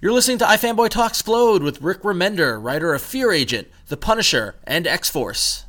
You're listening to iFanboy Talksplode with Rick Remender, writer of Fear Agent, The Punisher, and X-Force. Go!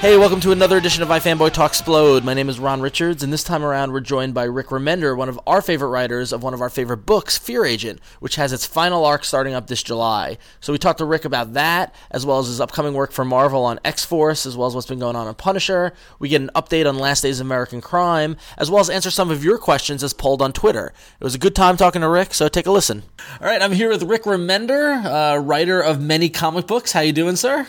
Hey, welcome to another edition of iFanboy Talksplode. My name is Ron Richards, and this time around we're joined by Rick Remender, one of our favorite writers of one of our favorite books, Fear Agent, which has its final arc starting up this July. So we talked to Rick about that, as well as his upcoming work for Marvel on X-Force, as well as what's been going on on Punisher. We get an update on Last Days of American Crime, as well as answer some of your questions as polled on Twitter. It was a good time talking to Rick, so take a listen. All right, I'm here with Rick Remender, uh, writer of many comic books. How you doing, sir?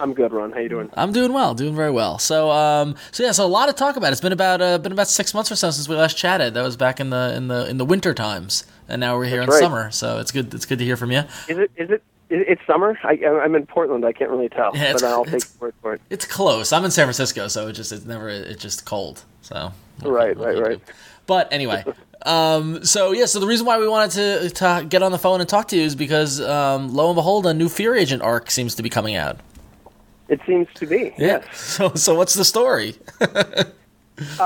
I'm good, Ron. How you doing? I'm doing well, doing very well. So, um, so yeah, so a lot to talk about. It's been about uh, been about six months or so since we last chatted. That was back in the in the in the winter times, and now we're here That's in right. summer. So it's good. It's good to hear from you. Is it? Is it? It's summer. I, I'm in Portland. I can't really tell, Yeah, but I'll take word for it. It's close. I'm in San Francisco, so it just it's never it's just cold. So Right, right, right. But anyway, um, so yeah, so the reason why we wanted to, to get on the phone and talk to you is because um, lo and behold, a new Fear Agent arc seems to be coming out. It seems to be. Yes. So so what's the story?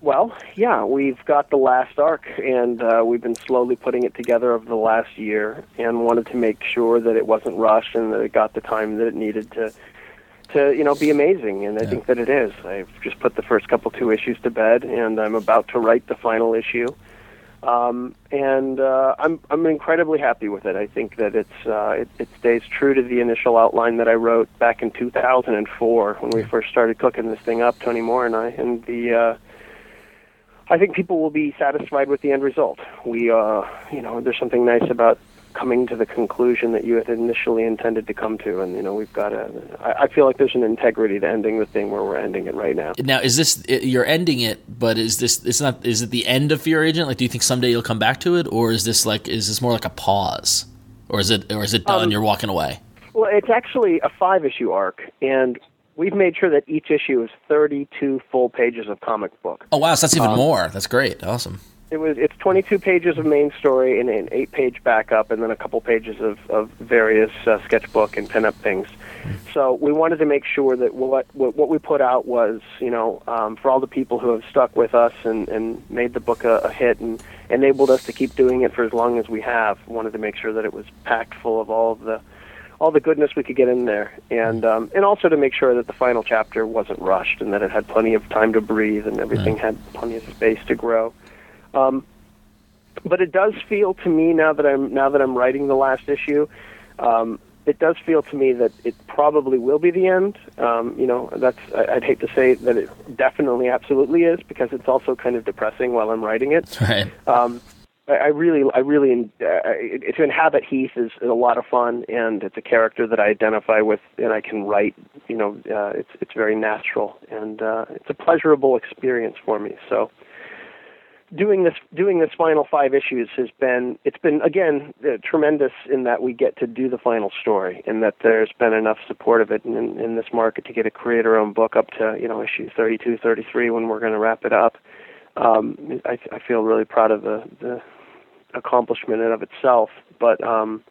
Well, yeah, we've got the last arc, and uh, we've been slowly putting it together over the last year, and wanted to make sure that it wasn't rushed and that it got the time that it needed to, to you know, be amazing. And I think that it is. I've just put the first couple two issues to bed, and I'm about to write the final issue. Um, and uh, I'm I'm incredibly happy with it. I think that it's uh, it, it stays true to the initial outline that I wrote back in 2004 when we first started cooking this thing up, Tony Moore and I, and the. Uh, I think people will be satisfied with the end result. We, uh, you know, there's something nice about coming to the conclusion that you had initially intended to come to, and you know, we've got a. I, I feel like there's an integrity to ending the thing where we're ending it right now. Now, is this you're ending it? But is this? It's not. Is it the end of Fear Agent? Like, do you think someday you'll come back to it, or is this like? Is this more like a pause, or is it? Or is it done? Um, you're walking away. Well, it's actually a five issue arc, and we've made sure that each issue is 32 full pages of comic book. Oh wow, so that's even um, more. That's great. Awesome. It was it's 22 pages of main story and an eight page backup, and then a couple pages of of various uh, sketchbook and pinup things. So we wanted to make sure that what what, what we put out was you know um, for all the people who have stuck with us and and made the book a, a hit and enabled us to keep doing it for as long as we have. Wanted to make sure that it was packed full of all of the all the goodness we could get in there, and um, and also to make sure that the final chapter wasn't rushed and that it had plenty of time to breathe and everything had plenty of space to grow. Um, but it does feel to me now that I'm now that I'm writing the last issue, um, it does feel to me that it probably will be the end. Um, you know, that's I- I'd hate to say that it definitely, absolutely is because it's also kind of depressing while I'm writing it. Right. Um, I I really, I really, uh, to inhabit Heath is, is a lot of fun, and it's a character that I identify with, and I can write. You know, uh, it's it's very natural, and uh, it's a pleasurable experience for me. So, doing this, doing this final five issues has been, it's been again uh, tremendous in that we get to do the final story, and that there's been enough support of it in, in this market to get a creator-owned book up to you know issue 32, 33 when we're going to wrap it up. Um, I, I feel really proud of the, the accomplishment in of itself. But um,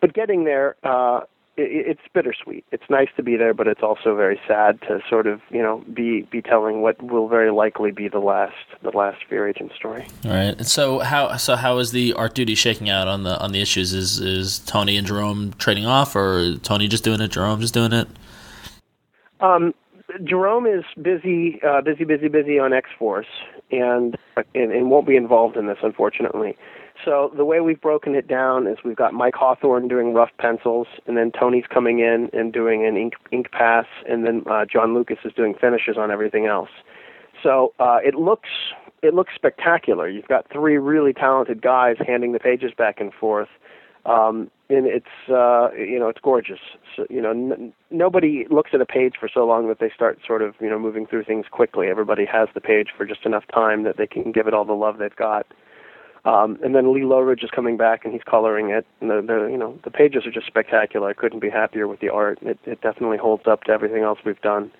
but getting there, uh, it's bittersweet. It's nice to be there, but it's also very sad to sort of you know be be telling what will very likely be the last the last Fear Agent story. All right. And so how so how is the art duty shaking out on the on the issues? Is is Tony and Jerome trading off, or Tony just doing it, Jerome just doing it? Um, Jerome is busy, uh, busy, busy, busy on X Force, and, and and won't be involved in this, unfortunately. So the way we've broken it down is we've got Mike Hawthorne doing rough pencils, and then Tony's coming in and doing an ink ink pass, and then uh, John Lucas is doing finishes on everything else. So uh, it looks it looks spectacular. You've got three really talented guys handing the pages back and forth, um, and it's uh, you know it's gorgeous. So, you know, n- nobody looks at a page for so long that they start sort of you know moving through things quickly. Everybody has the page for just enough time that they can give it all the love they've got. Um, and then Lee Loughridge is coming back and he's coloring it. And the, the you know the pages are just spectacular. I couldn't be happier with the art. It, it definitely holds up to everything else we've done.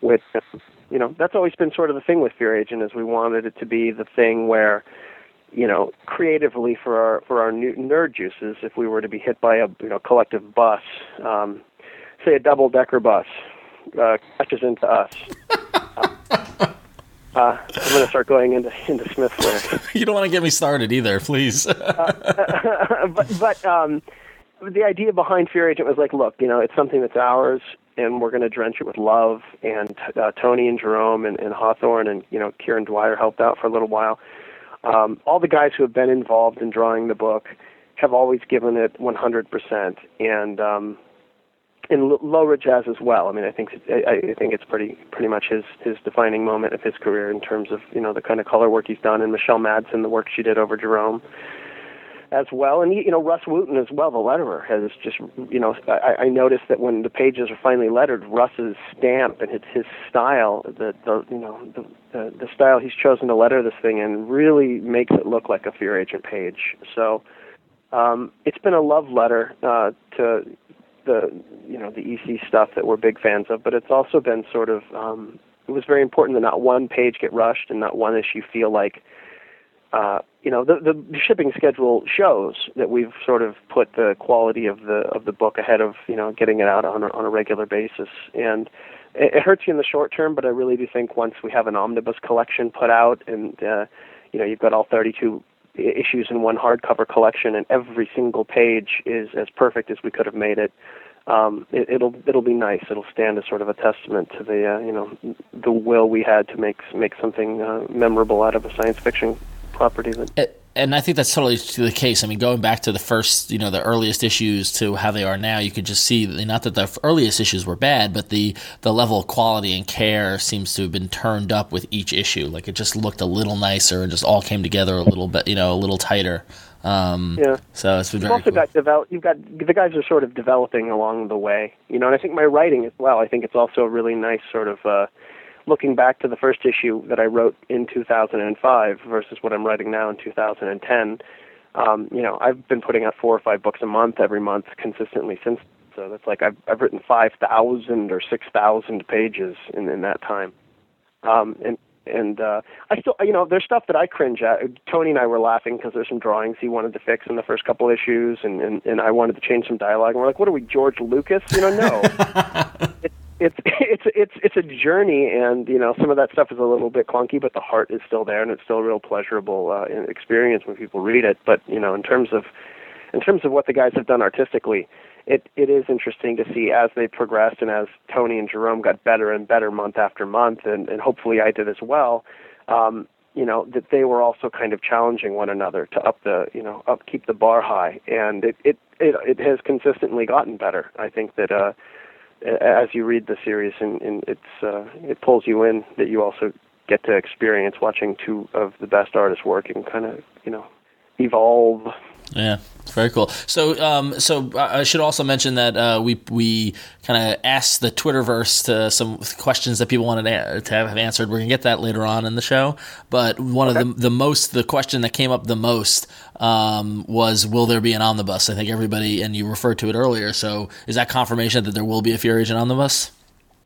With you know that's always been sort of the thing with Fear Agent is we wanted it to be the thing where you know creatively for our for our new nerd juices if we were to be hit by a you know collective bus, um, say a double decker bus, uh, catches into us. Uh, I'm going to start going into into Smith lyrics. You don't want to get me started either, please. but but um, the idea behind Fear Agent was like, look, you know, it's something that's ours, and we're going to drench it with love. And uh, Tony and Jerome and, and Hawthorne and you know Kieran Dwyer helped out for a little while. Um, all the guys who have been involved in drawing the book have always given it 100%, and um, and L- Loughridge has as well. I mean, I think I, I think it's pretty pretty much his his defining moment of his career in terms of you know the kind of color work he's done, and Michelle Madsen, the work she did over Jerome as well, and you know Rus Wooton as well. The letterer has just you know I, I noticed that when the pages are finally lettered, Rus's stamp and it's his style, the the you know the, the the style he's chosen to letter this thing in really makes it look like a Fear Agent page. So um, it's been a love letter uh, to the you know the EC stuff that we're big fans of, but it's also been sort of um, it was very important that not one page get rushed and not one issue feel like uh, you know, the, the shipping schedule shows that we've sort of put the quality of the of the book ahead of you know getting it out on a, on a regular basis, and it, it hurts you in the short term. But I really do think once we have an omnibus collection put out, and uh, you know, you've got all 32 i- issues in one hardcover collection, and every single page is as perfect as we could have made it. Um, it, it'll it'll be nice. It'll stand as sort of a testament to the uh, you know the will we had to make make something uh, memorable out of a science fiction property that and I think that's totally the case. I mean, going back to the first, you know, the earliest issues to how they are now, you could just see not that the earliest issues were bad, but the the level of quality and care seems to have been turned up with each issue. Like it just looked a little nicer and just all came together a little bit, you know, a little tighter. Um, Yeah. So it's been You've very also cool. got develop. You've got the guys are sort of developing along the way, you know. And I think my writing as well. I think it's also a really nice sort of uh, looking back to the first issue that I wrote in 2005 versus what I'm writing now in 2010. Um, you know, I've been putting out four or five books a month every month consistently since. So that's like I've I've written 5,000 or 6,000 pages in in that time. Um, and and uh, I still, you know, there's stuff that I cringe at. Tony and I were laughing because there's some drawings he wanted to fix in the first couple issues, and, and and I wanted to change some dialogue. And we're like, what are we, George Lucas? You know, no. it, it's it's it's it's a journey, and you know, some of that stuff is a little bit clunky, but the heart is still there, and it's still a real pleasurable uh, experience when people read it. But you know, in terms of in terms of what the guys have done artistically, it it is interesting to see as they progressed and as Tony and Jerome got better and better month after month, and, and hopefully I did as well. Um, you know that they were also kind of challenging one another to up the you know up keep the bar high, and it it it, it has consistently gotten better. I think that uh, as you read the series and, and it's uh, it pulls you in that you also get to experience watching two of the best artists working kind of you know evolve Yeah, it's very cool. So, um, so I should also mention that uh, we we kind of asked the Twitterverse to some questions that people wanted to to have answered. We're gonna get that later on in the show. But one of the the most the question that came up the most um, was, "Will there be an omnibus?" I think everybody and you referred to it earlier. So, is that confirmation that there will be a Fear Agent omnibus?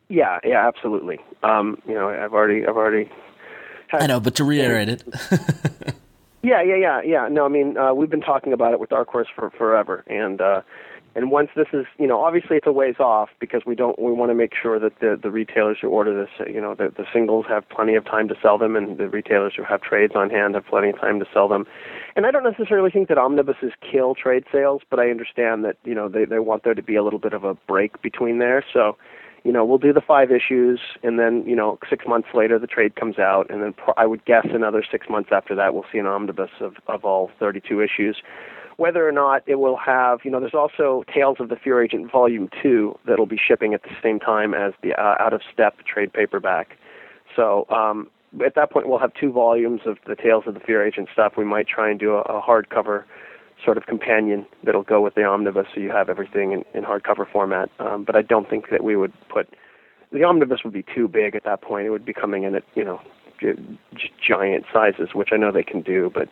Yeah, yeah, absolutely. Um, you know, I've already, I've already. Had, I know, but to reiterate it, Yeah, yeah, yeah, yeah. No, I mean, uh, we've been talking about it with Dark Horse for forever, and uh, and once this is, you know, obviously it's a ways off because we don't, we want to make sure that the the retailers who order this, you know, the the singles have plenty of time to sell them, and the retailers who have trades on hand have plenty of time to sell them. And I don't necessarily think that omnibuses kill trade sales, but I understand that you know they they want there to be a little bit of a break between there, so you know, we'll do the five issues, and then you know, six months later the trade comes out, and then I would guess another six months after that we'll see an omnibus of of all 32 issues. Whether or not it will have, you know, there's also Tales of the Fear Agent Volume Two that'll be shipping at the same time as the uh, Out of Step trade paperback. So um, at that point we'll have two volumes of the Tales of the Fear Agent stuff. We might try and do a, a hardcover sort of companion that'll go with the omnibus, so you have everything in, in hardcover format. Um, but I don't think that we would put the omnibus would be too big at that point. It would be coming in at you know gi- giant sizes, which I know they can do, but.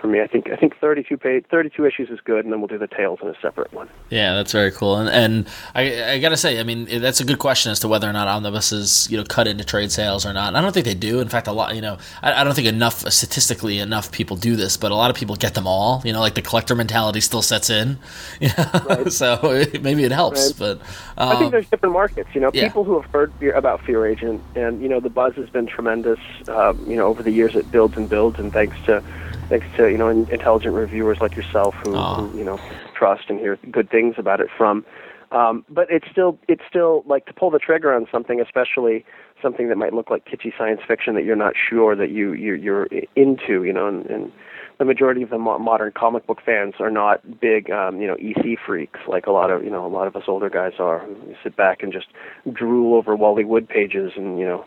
For me, I think I think 32 page, 32 issues is good, and then we'll do the tales in a separate one. Yeah, that's very cool. And and I, I gotta say, I mean, that's a good question as to whether or not omnibuses, you know, cut into trade sales or not. I don't think they do. In fact, a lot, you know, I, I don't think enough statistically enough people do this, but a lot of people get them all. You know, like the collector mentality still sets in. You know, so maybe it helps. Right. But um, I think there's different markets. You know, yeah. people who have heard about Fear Agent, and you know, the buzz has been tremendous. Um, you know, over the years, it builds and builds, and thanks to thanks to you know intelligent reviewers like yourself who, Aw. who you know trust and hear good things about it from. Um, but it's still it's still like to pull the trigger on something, especially something that might look like kitschy science fiction that you're not sure that you, you you're into. You know, and, and the majority of the mo- modern comic book fans are not big, um, you know, EC freaks like a lot of you know a lot of us older guys are. You sit back and just drool over Wally Wood pages, and you know.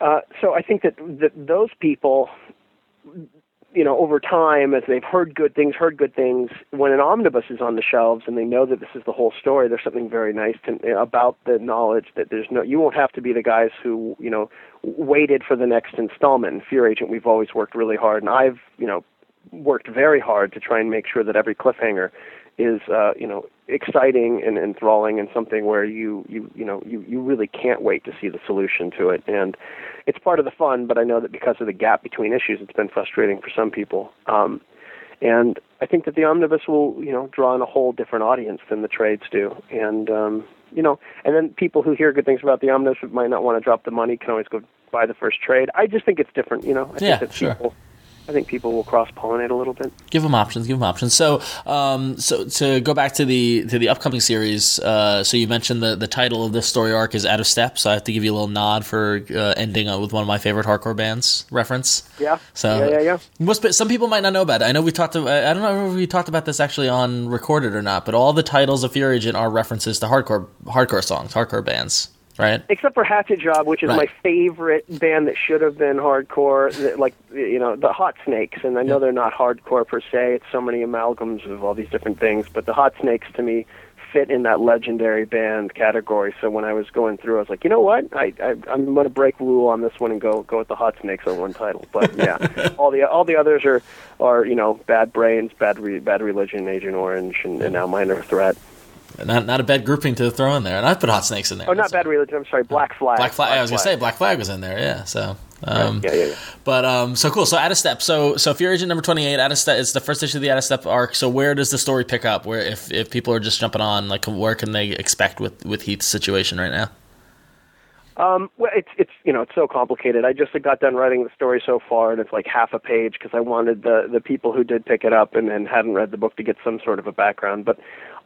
Uh, so I think that that those people, you know, over time, as they've heard good things, heard good things, when an omnibus is on the shelves and they know that this is the whole story, there's something very nice to, about the knowledge that there's no, you won't have to be the guys who, you know, waited for the next installment. In Fear Agent, we've always worked really hard, and I've, you know, worked very hard to try and make sure that every cliffhanger is uh, you know exciting and enthralling and something where you you you know you you really can't wait to see the solution to it. And it's part of the fun but I know that because of the gap between issues it's been frustrating for some people. Um, and I think that the omnibus will you know draw in a whole different audience than the trades do. And um, you know and then people who hear good things about the omnibus might not want to drop the money can always go buy the first trade. I just think it's different you know. I Yeah, think that sure. people I think people will cross pollinate a little bit Give them options. Give them options. So, um, so to go back to the to the upcoming series. Uh, so you mentioned the the title of this story arc is out of step. So I have to give you a little nod for uh, ending with one of my favorite hardcore bands reference. yeah So yeah yeah yeah Most some people might not know about it. I know we talked. To, I don't know if we talked about this actually on recorded or not. But all the titles of Fear Agent are references to hardcore hardcore songs, hardcore bands, right? except for Hatchet Job, which is Right. my favorite band that should have been hardcore, that, like you know the Hot Snakes. And I know they're not hardcore per se; it's so many amalgams of all these different things. But the Hot Snakes, to me, fit in that legendary band category. So when I was going through, I was like, you know what? I, I I'm going to break rule on this one and go go with the Hot Snakes on one title. But yeah, all the all the others are are you know Bad Brains, Bad Re, Bad Religion, Agent Orange, and, and now Minor Threat. Not not a bad grouping to throw in there. And I put Hot Snakes in there. Oh, not So- Bad Religion. I'm sorry, Black Flag. Black Flag. I was gonna say Black Flag was in there. Yeah. So. Um, yeah, yeah, yeah. But um, so cool. So out of step. So so Fear Agent number twenty eight. Out of step. It's the first issue of the out of step arc. So where does the story pick up? Where if, if people are just jumping on, like where can they expect with with Heath's situation right now? Um, well, it's it's you know it's so complicated. I just got done writing the story so far, and it's like half a page because I wanted the the people who did pick it up and, and hadn't read the book to get some sort of a background. But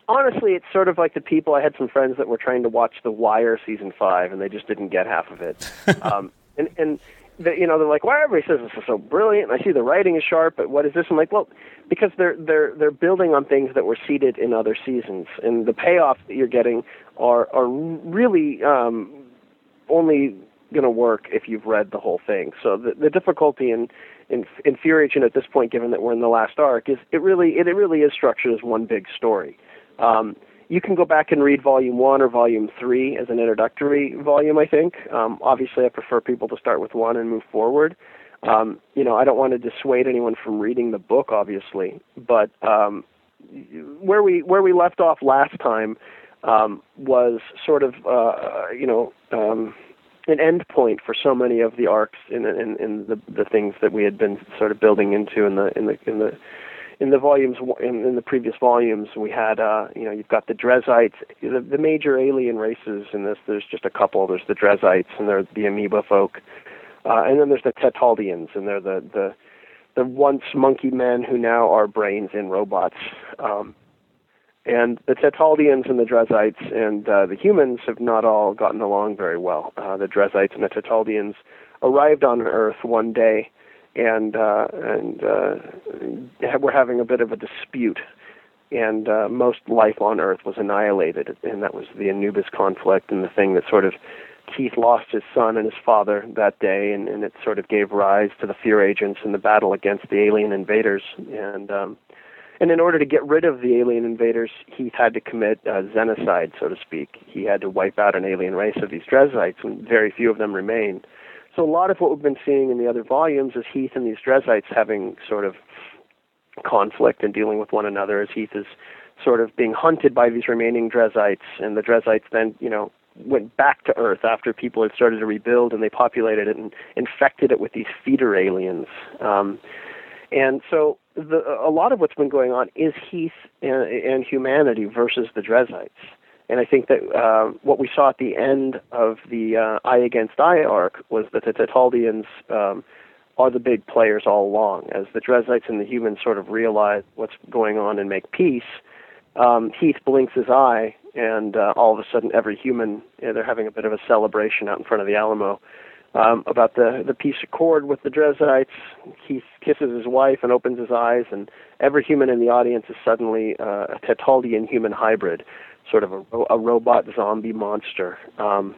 honestly, it's sort of like the people. I had some friends that were trying to watch The Wire season five, and they just didn't get half of it. um, and and you know they're like, "Why everybody says this is so brilliant?" And I see the writing is sharp, but what is this? I'm like, well, because they're they're they're building on things that were seeded in other seasons, and the payoffs that you're getting are are really um, only going to work if you've read the whole thing. So the, the difficulty in, in in Agent at this point, given that we're in the last arc, is it really it, it really is structured as one big story. Um, you can go back and read volume one or volume three as an introductory volume. I think. Um, obviously, I prefer people to start with one and move forward. Um, you know, I don't want to dissuade anyone from reading the book, obviously, but um, where we where we left off last time um, was sort of uh, you know um, an end point for so many of the arcs in, in, in the the things that we had been sort of building into in the in the in the in the volumes in, in the previous volumes we had uh you know you've got the Dressites the, the major alien races in this there's just a couple there's the Dressites and there's the amoeba folk uh, and then there's the Tetaldians and they're the the the once monkey men who now are brains in robots um and the Tetaldians and the Dressites and uh, the humans have not all gotten along very well. Uh, the Dressites and the Tetaldians arrived on Earth one day, and uh, and uh, were having a bit of a dispute. And uh, most life on Earth was annihilated, and that was the Anubis conflict, and the thing that sort of Heath lost his son and his father that day, and, and it sort of gave rise to the Fear Agents and the battle against the alien invaders. And um, and in order to get rid of the alien invaders, Heath had to commit uh, xenocide, so to speak. He had to wipe out an alien race of these Dressites, and very few of them remain. So a lot of what we've been seeing in the other volumes is Heath and these Dressites having sort of conflict and dealing with one another as Heath is sort of being hunted by these remaining Dressites, and the Dressites then, you know, went back to Earth after people had started to rebuild, and they populated it and infected it with these feeder aliens. Um, and so the, a lot of what's been going on is Heath and, and humanity versus the Dressites. And I think that uh, what we saw at the end of the uh, Eye Against Eye arc was that the Tetaldians um, are the big players all along. As the Dressites and the humans sort of realize what's going on and make peace, um, Heath blinks his eye, and uh, all of a sudden, every human, you know, they're having a bit of a celebration out in front of the Alamo um, about the the peace accord with the Dressites. He kisses his wife and opens his eyes, and every human in the audience is suddenly uh, a Tetaldian human hybrid, sort of a, a robot zombie monster. Um,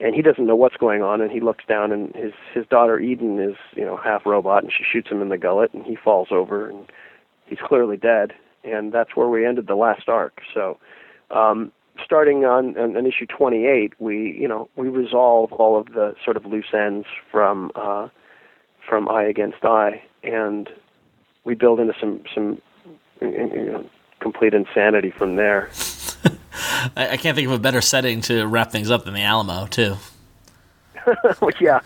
and he doesn't know what's going on, and he looks down, and his his daughter Eden is you know half robot, and she shoots him in the gullet, and he falls over, and he's clearly dead. And that's where we ended the last arc. So. Um, starting on, on, on issue 28, we you know we resolve all of the sort of loose ends from uh, from Eye Against Eye, and we build into some some you know, complete insanity from there. I, I can't think of a better setting to wrap things up than the Alamo, too. Yeah,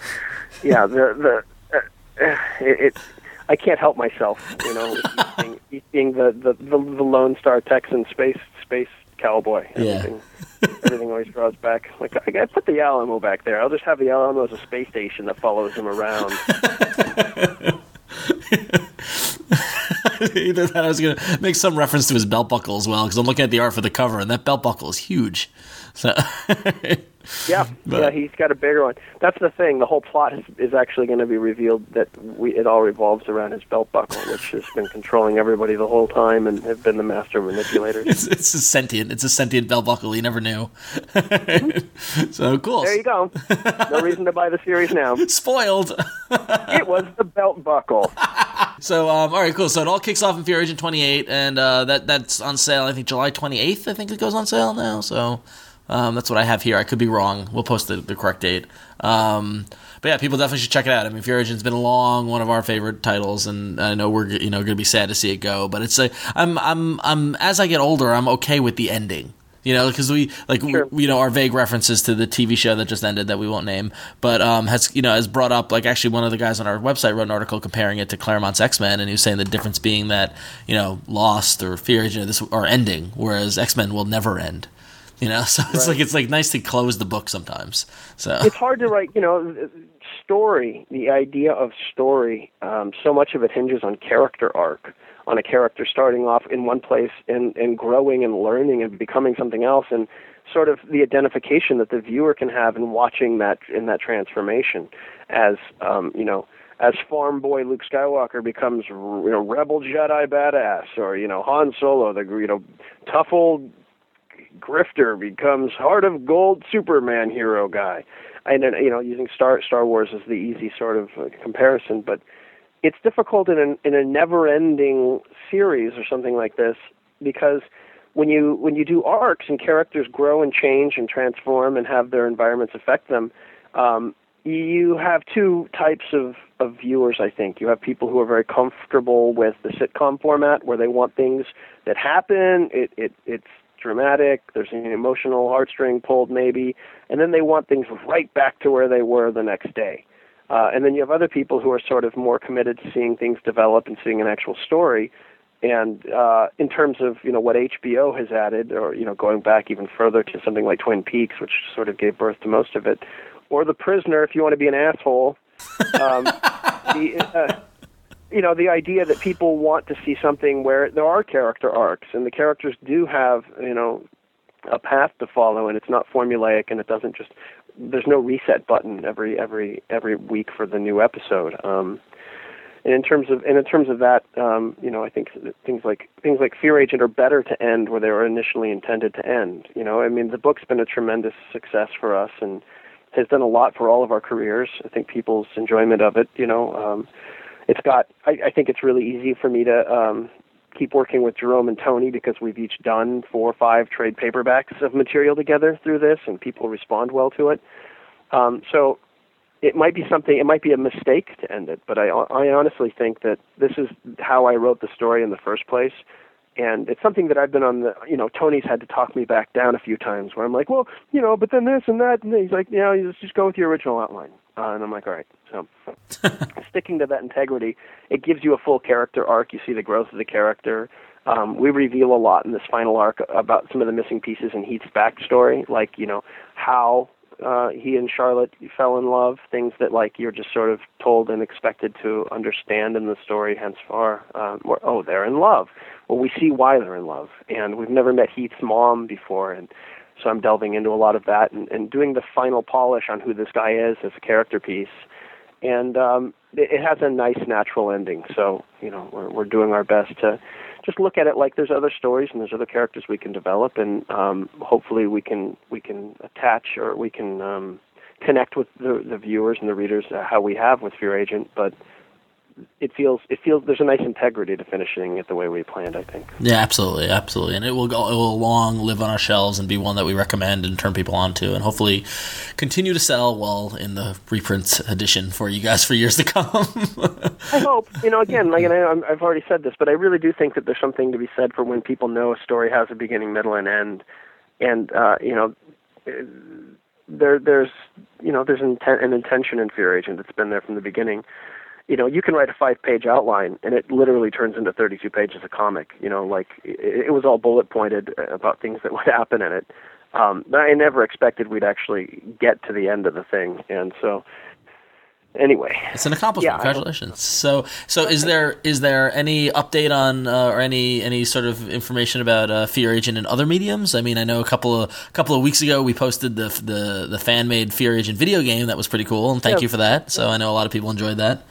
yeah. The the uh, uh, it, it. I can't help myself, you know, being, being the, the the the Lone Star Texan space space cowboy. Yeah. Everything, everything always draws back. Like I gotta put the Alamo back there. I'll just have the Alamo as a space station that follows him around. Either that, I was going to make some reference to his belt buckle as well, because I'm looking at the art for the cover, and that belt buckle is huge. So, Yeah, But- yeah, he's got a bigger one. That's the thing. The whole plot is, is actually going to be revealed that we, it all revolves around his belt buckle, which has been controlling everybody the whole time and have been the master manipulators. it's, it's a sentient. It's a sentient belt buckle. You never knew. so cool. There you go. No reason to buy the series now. Spoiled. It was the belt buckle. So, um, all right, cool. So it all kicks off in Fear Agent 28, and uh, that that's on sale. I think July 28th. I think it goes on sale now. So um, that's what I have here. I could be wrong. We'll post the, the correct date. Um, but yeah, people definitely should check it out. I mean, Fear Agent's been a long one of our favorite titles, and I know we're you know going to be sad to see it go. But it's a I'm I'm I'm as I get older, I'm okay with the ending. You know, because we like Sure. w- you know our vague references to the TV show that just ended that we won't name, but um, has you know has brought up like actually one of the guys on our website wrote an article comparing it to Claremont's X Men, and he was saying the difference being that you know Lost or Fear Agent this are ending, whereas X Men will never end. You know, so it's like it's like nice to close the book sometimes. So It's hard to write, you know, story, the idea of story, um, so much of it hinges on character arc, on a character starting off in one place and, and growing and learning and becoming something else, and sort of the identification that the viewer can have in watching that in that transformation, as um, you know, as farm boy Luke Skywalker becomes you know rebel Jedi badass, or you know Han Solo, the you know tough old grifter becomes heart of gold Superman hero guy. And then, you know, using Star Star Wars as the easy sort of uh, comparison, but it's difficult in a in a never-ending series or something like this because when you when you do arcs and characters grow and change and transform and have their environments affect them, um, you have two types of, of viewers. I think you have people who are very comfortable with the sitcom format, where they want things that happen. It it it's dramatic. There's an emotional heartstring pulled maybe, and then they want things right back to where they were the next day. Uh, and then you have other people who are sort of more committed to seeing things develop and seeing an actual story. And uh, in terms of you know what HBO has added, or you know going back even further to something like Twin Peaks, which sort of gave birth to most of it, or The Prisoner, if you want to be an asshole. Um, the, uh, you know the idea that people want to see something where there are character arcs and the characters do have you know a path to follow and it's not formulaic and it doesn't just there's no reset button every every every week for the new episode. Um and in terms of and in terms of that um you know i think things like things like fear agent are better to end where they were initially intended to end you know? I mean the book's been a tremendous success for us and has done a lot for all of our careers. I think people's enjoyment of it you know? Um it's got I, I think it's really easy for me to um keep working with Jerome and Tony because we've each done four or five trade paperbacks of material together through this and people respond well to it. Um so it might be something it might be a mistake to end it, but I I honestly think that this is how I wrote the story in the first place. And it's something that I've been on the, you know, Tony's had to talk me back down a few times where I'm like, well, you know, but then this and that. And he's like, you know, just, just go with your original outline. Uh, and I'm like, all right. So sticking to that integrity, it gives you a full character arc. You see the growth of the character. Um, we reveal a lot in this final arc about some of the missing pieces in Heath's backstory, like, you know, how uh, he and Charlotte fell in love, things that like you're just sort of told and expected to understand in the story henceforth. Um, or, oh, they're in love. Well, we see why they're in love, and we've never met Heath's mom before, and so I'm delving into a lot of that and, and doing the final polish on who this guy is as a character piece. And um, it, it has a nice natural ending. So you know we're we're doing our best to just look at it like there's other stories and there's other characters we can develop, and um, hopefully we can we can attach or we can um, connect with the, the viewers and the readers uh, how we have with Fear Agent. But it feels it feels there's a nice integrity to finishing it the way we planned. I think. Yeah, absolutely, absolutely, and it will go. It will long live on our shelves and be one that we recommend and turn people onto, and hopefully continue to sell well in the reprint edition for you guys for years to come. I hope you know. Again, like and I, I've already said this, but I really do think that there's something to be said for when people know a story has a beginning, middle, and end, and uh, you know, uh, there there's you know there's inten- an intention in Fear Agent that's been there from the beginning. You know, you can write a five-page outline, and it literally turns into 32 pages of comic. You know, like it, it was all bullet pointed about things that would happen in it. Um, but I never expected we'd actually get to the end of the thing, and so anyway. It's an accomplishment. Yeah, Congratulations. So, so is there is there any update on uh, or any any sort of information about uh, Fear Agent and other mediums? I mean, I know a couple of a couple of weeks ago we posted the the the fan made Fear Agent video game that was pretty cool, and thank Yeah. you for that. So I know a lot of people enjoyed that.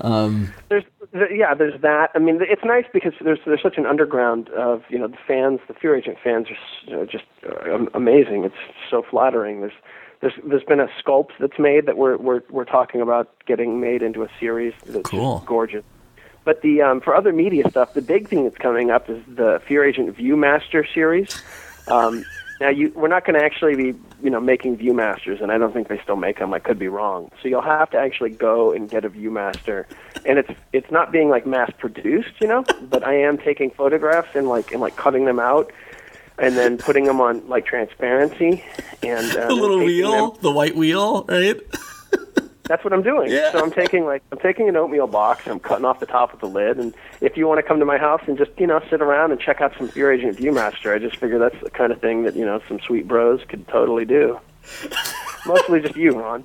Um, there's yeah there's that i mean it's nice because there's there's such an underground of you know the fans the fear agent fans are you know, just uh, amazing it's so flattering there's there's there's been a sculpt that's made that we're we're we're talking about getting made into a series that's Cool. gorgeous but the um, for other media stuff, the big thing that's coming up is the Fear Agent ViewMaster series. Um, now, you, we're not going to actually be, you know, making ViewMasters, and I don't think they still make them. I could be wrong. So you'll have to actually go and get a ViewMaster, and it's it's not being like mass produced, you know. But I am taking photographs and like and like cutting them out, and then putting them on like transparency and uh, the little wheel, them- the white wheel, right? that's what I'm doing. Yeah. So I'm taking like I'm taking an oatmeal box. and I'm cutting off the top of the lid, and if you want to come to my house and just you know sit around and check out some Fear Agent ViewMaster, I just figure that's the kind of thing that you know some sweet bros could totally do. Mostly just you, Ron.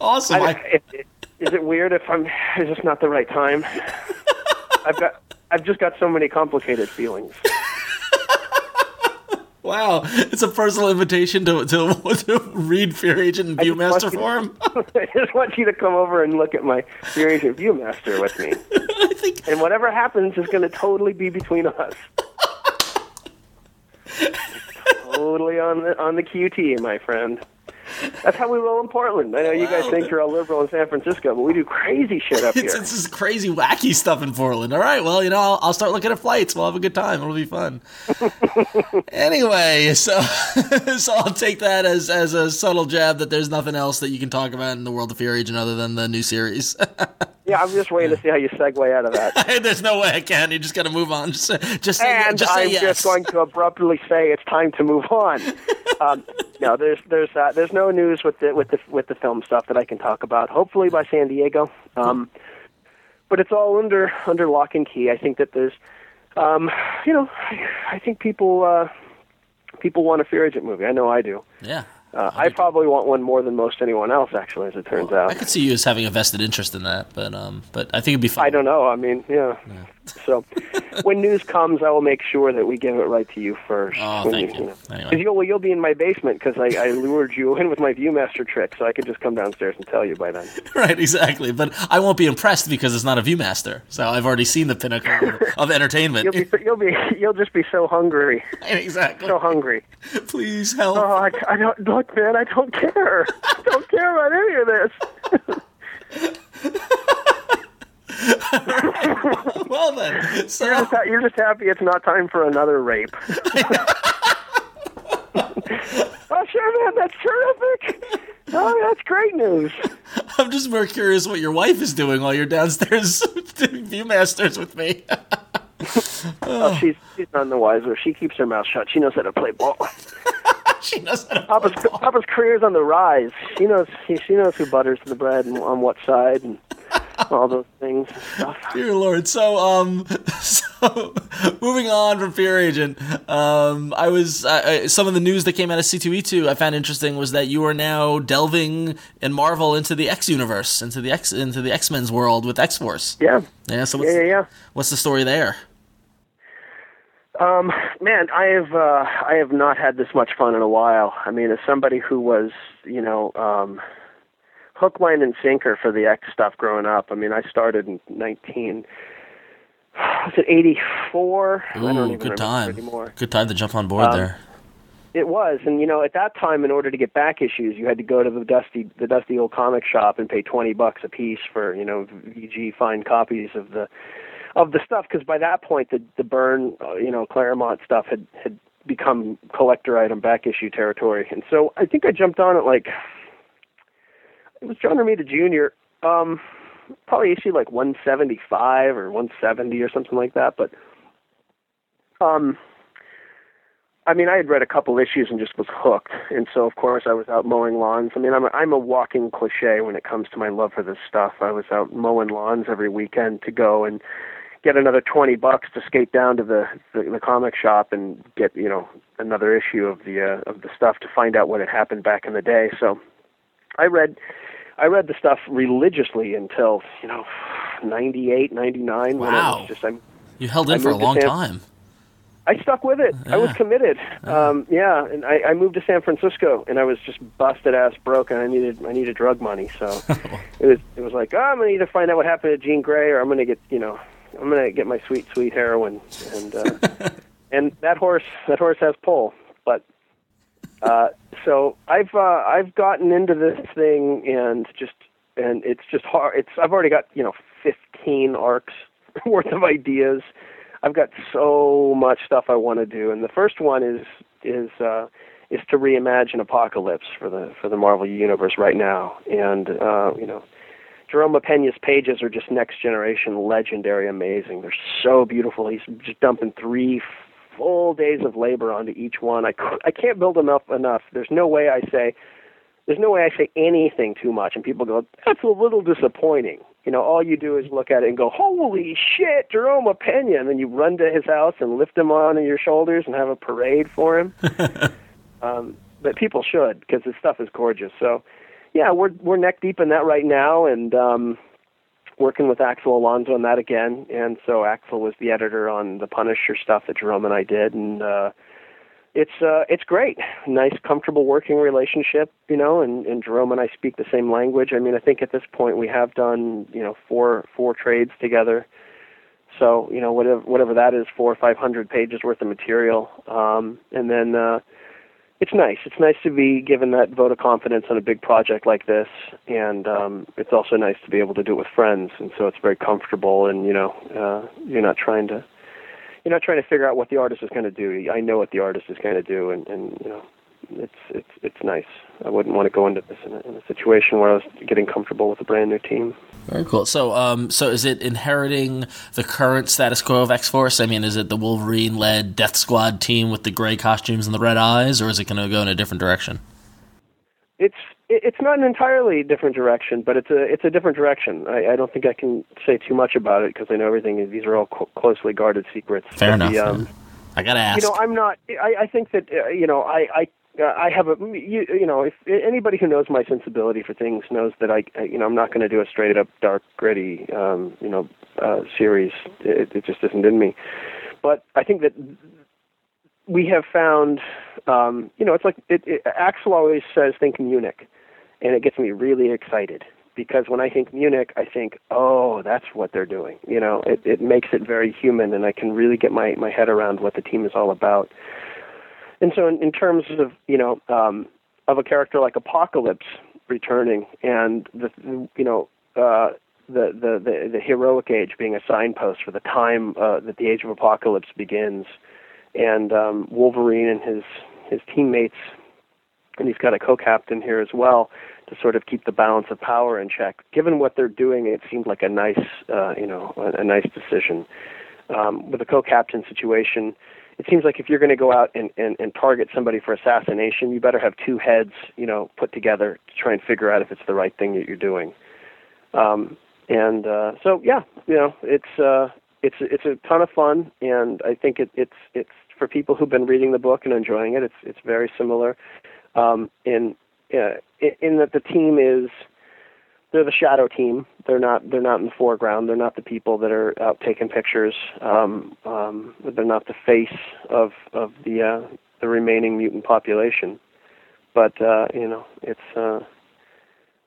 Awesome. I, I, it, is it weird if I'm? Is this not the right time? I've got. I've just got so many complicated feelings. Wow, it's a personal invitation to to, to read Fear Agent and I just want ViewMaster for him. I just want you to come over and look at my Fear Agent ViewMaster with me. I think and whatever happens is going to totally be between us. totally on the on the QT, my friend. That's how we roll in Portland. I know you guys think you're all liberal in San Francisco, but we do crazy shit up It's, here. it's this crazy, wacky stuff in Portland. All right, well, you know, I'll, I'll start looking at flights. We'll have a good time. It'll be fun. anyway, so so I'll take that as as a subtle jab that there's nothing else that you can talk about in the world of Fear Agent other than the new series. Yeah, I'm just waiting to see how you segue out of that. there's no way I can. You just got to move on. Just just say, And just say I'm yes. just going to abruptly say it's time to move on. Um, no, there's there's uh, there's no news with the with the with the film stuff that I can talk about. Hopefully by San Diego, um, but it's all under under lock and key. I think that there's, um, you know, I, I think people uh, people want a Fear Agent movie. I know I do. yeah. Uh, I probably want one more than most anyone else, actually, as it turns out. I could see you as having a vested interest in that, but um, but I think it'd be fun. I don't know. I mean, yeah. So, when news comes, I will make sure that we give it right to you first. Oh, thank you. know. Anyway. you'll, well, you'll be in my basement because I, I lured you in with my ViewMaster trick, so I could just come downstairs and tell you by then. Right, exactly. But I won't be impressed because it's not a ViewMaster. So I've already seen the pinnacle of, of entertainment. You'll be, you'll be, you'll just be so hungry, exactly. so hungry. Please help. Oh, I, I don't look, man. I don't care. I don't care about any of this. well then, You're just, ha- you're just happy it's not time for another rape. oh, sure, man. That's terrific. Oh, that's great news. I'm just more curious what your wife is doing while you're downstairs doing ViewMasters with me. Oh, she's she's none the wiser. She keeps her mouth shut. She knows how to play ball. she knows how to Papa's Papa's career's on the rise. She knows she, she knows who butters the bread and on what side and all those things and stuff. Dear Lord. So, um, so moving on from Fear Agent, um, I was uh, uh, some of the news that came out of C2E2 I found interesting was that you are now delving in Marvel into the X universe, into the X into the X Men's world with X Force. Yeah, Yeah. So what's yeah, yeah, yeah. what's the story there? Um, man, I have uh, I have not had this much fun in a while. I mean, as somebody who was, you know, um, hook, line, and sinker for the X stuff growing up. I mean, I started in nineteen. Was it eighty four? I don't even good time. anymore. Good time to jump on board Um, there. It was, and you know, at that time, in order to get back issues, you had to go to the dusty, the dusty old comic shop and pay twenty bucks a piece for you know VG fine copies of the of the stuff. Because by that point, the the Byrne, uh, you know, Claremont stuff had had become collector item back issue territory, and so I think I jumped on it like it was John Romita Jr. Um, probably issue like 175 or 170 or something like that, but um I mean, I had read a couple issues and just was hooked, and so of course I was out mowing lawns. I mean, I'm a, I'm a walking cliche when it comes to my love for this stuff. I was out mowing lawns every weekend to go and get another twenty bucks to skate down to the the, the comic shop and get you know another issue of the uh, of the stuff to find out what had happened back in the day. So I read I read the stuff religiously until you know ninety eight, ninety nine. When I Wow. was just I'm You held in I for a long San- time. I stuck with it. I was Yeah. committed. Um, yeah, and I, I moved to San Francisco, and I was just busted ass broke, and I needed I needed drug money. So it was it was like, oh, I'm gonna either find out what happened to Jean Grey, or I'm gonna get you know I'm gonna get my sweet sweet heroin, and uh, and that horse that horse has pull. But uh, so I've uh, I've gotten into this thing, and just and it's just hard. It's I've already got you know 15 arcs worth of ideas. I've got so much stuff I want to do, and the first one is is uh, is to reimagine Apocalypse for the for the Marvel universe right now, and uh, you know. Jerome Opeña's pages are just next generation legendary, amazing. They're so beautiful. He's just dumping three full days of labor onto each one. I I can't build them up enough. There's no way I say there's no way I say anything too much, and people go, "That's a little disappointing." You know, all you do is look at it and go, "Holy shit, Jerome Opeña!" and then you run to his house and lift him on your shoulders and have a parade for him. um, but people should because his stuff is gorgeous. So, yeah, we're we're neck deep in that right now, and um, working with Axel Alonso on that again. And so Axel was the editor on the Punisher stuff that Jerome and I did, and uh, it's uh, it's great, nice, comfortable working relationship, you know. And, and Jerome and I speak the same language. I mean, I think at this point we have done you know four four trades together. So you know whatever whatever that is, four or five hundred pages worth of material, um, and then. Uh, it's nice. It's nice to be given that vote of confidence on a big project like this, and um, it's also nice to be able to do it with friends. And so it's very comfortable, and you know, uh, you're not trying to you're not trying to figure out what the artist is going to do. I know what the artist is going to do, and, and you know, it's it's it's nice. I wouldn't want to go into this in a, in a situation where I was getting comfortable with a brand new team. Very cool. So, um, so is it inheriting the current status quo of X Force? I mean, is it the Wolverine-led Death Squad team with the gray costumes and the red eyes, or is it going to go in a different direction? it's it's not an entirely different direction, but it's a it's a different direction. I, I don't think I can say too much about it because I know everything. is These are all cl- closely guarded secrets. Fair But enough. the, um. I gotta ask. you know i'm not i i think that uh, you know i i I have a you, you know if anybody who knows my sensibility for things knows that I I- you know I'm not going to do a straight up dark gritty um you know uh series it, it just isn't in me but I think that we have found um you know it's like it, it Axel always says think Munich and it gets me really excited because when I think Munich, I think, oh, that's what they're doing. You know, it, it makes it very human, and I can really get my my head around what the team is all about. And so, in, in terms of you know, um, of a character like Apocalypse returning, and the you know. Uh, the, the, the, the heroic age being a signpost for the time uh, that the age of apocalypse begins, and um, Wolverine and his his teammates, and he's got a co-captain here as well to sort of keep the balance of power in check. Given what they're doing, it seemed like a nice, uh, you know, a, a nice decision. Um, with the co-captain situation, it seems like if you're going to go out and, and, and target somebody for assassination, you better have two heads, you know, put together to try and figure out if it's the right thing that you're doing. Um, and uh, so, yeah, you know, it's uh, it's it's a ton of fun, and I think it, it's it's for people who've been reading the book and enjoying it. It's it's very similar um, in uh, in in that the team is they're the shadow team. They're not they're not in the foreground. They're not the people that are out taking pictures. Um, um, they're not the face of of the uh, the remaining mutant population. But uh, you know, it's uh,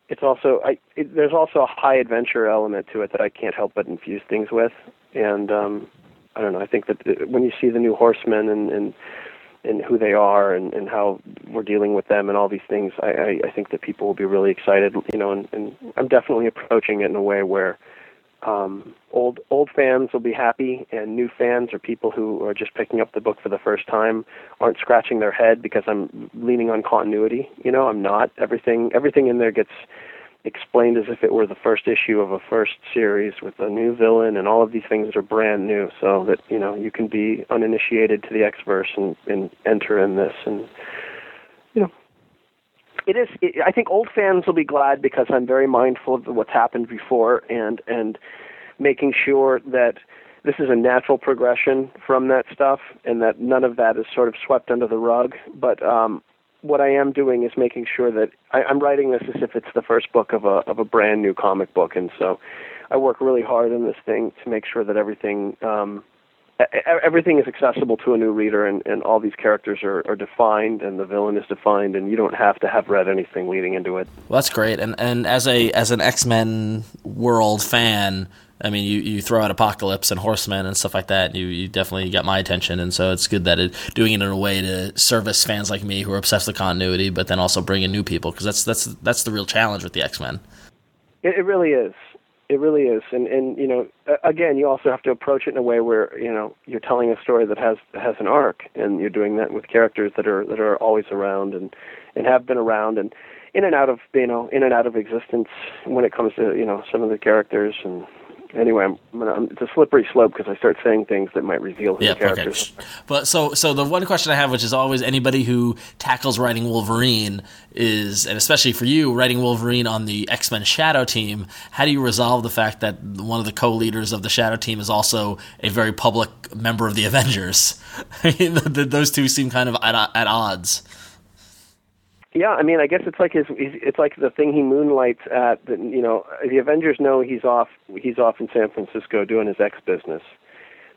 it's also I, it, there's also a high adventure element to it that I can't help but infuse things with. And um, I don't know. I think that uh, when you see the new Horsemen and, and and who they are and, and how we're dealing with them and all these things, I, I, I think that people will be really excited. You know, and, and I'm definitely approaching it in a way where um, old old fans will be happy, and new fans or people who are just picking up the book for the first time aren't scratching their head because I'm leaning on continuity. You know, I'm not. Everything everything in there gets explained as if it were the first issue of a first series with a new villain and all of these things are brand new so that you know you can be uninitiated to the X verse and, and enter in this. And you know it is it, I think old fans will be glad because I'm very mindful of what's happened before and and making sure that this is a natural progression from that stuff and that none of that is sort of swept under the rug. But um what I am doing is making sure that I, I'm writing this as if it's the first book of a of a brand new comic book, and so I work really hard on this thing to make sure that everything um, everything is accessible to a new reader, and, and all these characters are, are defined, and the villain is defined, and you don't have to have read anything leading into it. Well, that's great, and and as a as an X Men world fan, I mean, you, you throw out Apocalypse and Horsemen and stuff like that. and You you definitely got my attention, and so it's good that it doing it in a way to service fans like me who are obsessed with continuity, but then also bring in new people because that's that's that's the real challenge with the X Men. It, it really is. It really is, and and you know, again, you also have to approach it in a way where you know you're telling a story that has has an arc, and you're doing that with characters that are that are always around and and have been around and in and out of you know in and out of existence when it comes to you know some of the characters and anyway, I'm, I'm, um, it's a slippery slope because I start saying things that might reveal his Yeah, characters. okay. But so so the one question I have, which is always anybody who tackles writing Wolverine is, and especially for you, writing Wolverine on the X Men Shadow Team. How do you resolve the fact that one of the co-leaders of the Shadow Team is also a very public member of the Avengers? I mean, the, the, those two seem kind of at, at odds. Yeah, I mean, I guess it's like his. It's like the thing he moonlights at. That you know, the Avengers know he's off. He's off in San Francisco doing his X business.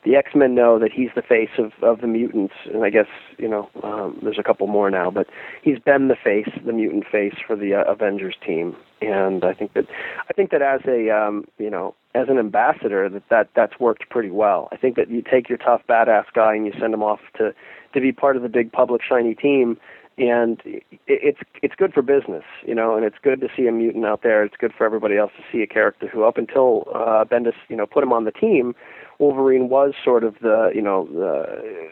The X Men know that he's the face of of the mutants, and I guess you know, um, there's a couple more now, but he's been the face, the mutant face for the uh, Avengers team. And I think that, I think that as a, um, you know, as an ambassador, that that that's worked pretty well. I think that you take your tough badass guy and you send him off to to be part of the big public shiny team and it, it's it's good for business, you know, and it's good to see a mutant out there. It's good for everybody else to see a character who, up until uh, Bendis, you know, put him on the team, Wolverine was sort of the, you know, the.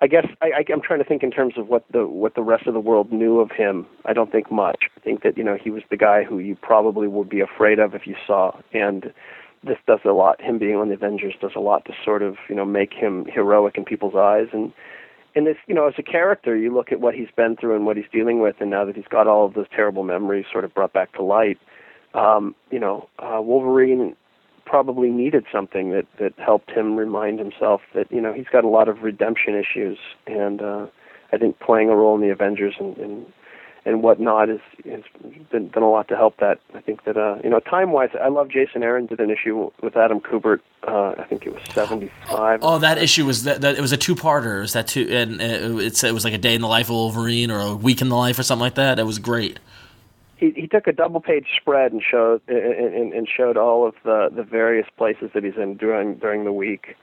I guess I, I, I'm trying to think in terms of what the what the rest of the world knew of him. I don't think much. I think that you know he was the guy who you probably would be afraid of if you saw, and this does a lot. Him being on the Avengers does a lot to sort of you know make him heroic in people's eyes and and this, you know, as a character, you look at what he's been through and what he's dealing with, and now that he's got all of those terrible memories sort of brought back to light, um, you know, uh, Wolverine probably needed something that that helped him remind himself that you know he's got a lot of redemption issues, and uh, I think playing a role in the Avengers and and, and whatnot has has been done a lot to help that. I think that uh, you know, time wise, I love Jason Aaron did an issue with Adam Kubert. Uh, I think it was seventy five. Oh, that issue was that, that it was a two-parter. It was that two, and uh, it's it was like a day in the life of Wolverine or a week in the life or something like that. It was great. he he took a double page spread and showed and, and showed all of the the various places that he's in during during the week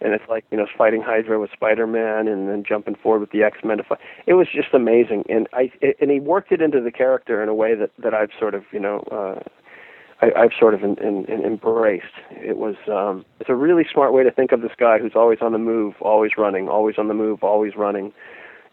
and it's like you know fighting hydra with spider-man and then jumping forward with the x-men to fight. it was just amazing and i and he worked it into the character in a way that that i've sort of you know uh I, I've sort of in, in, in embraced. It was um, it's a really smart way to think of this guy who's always on the move, always running, always on the move, always running,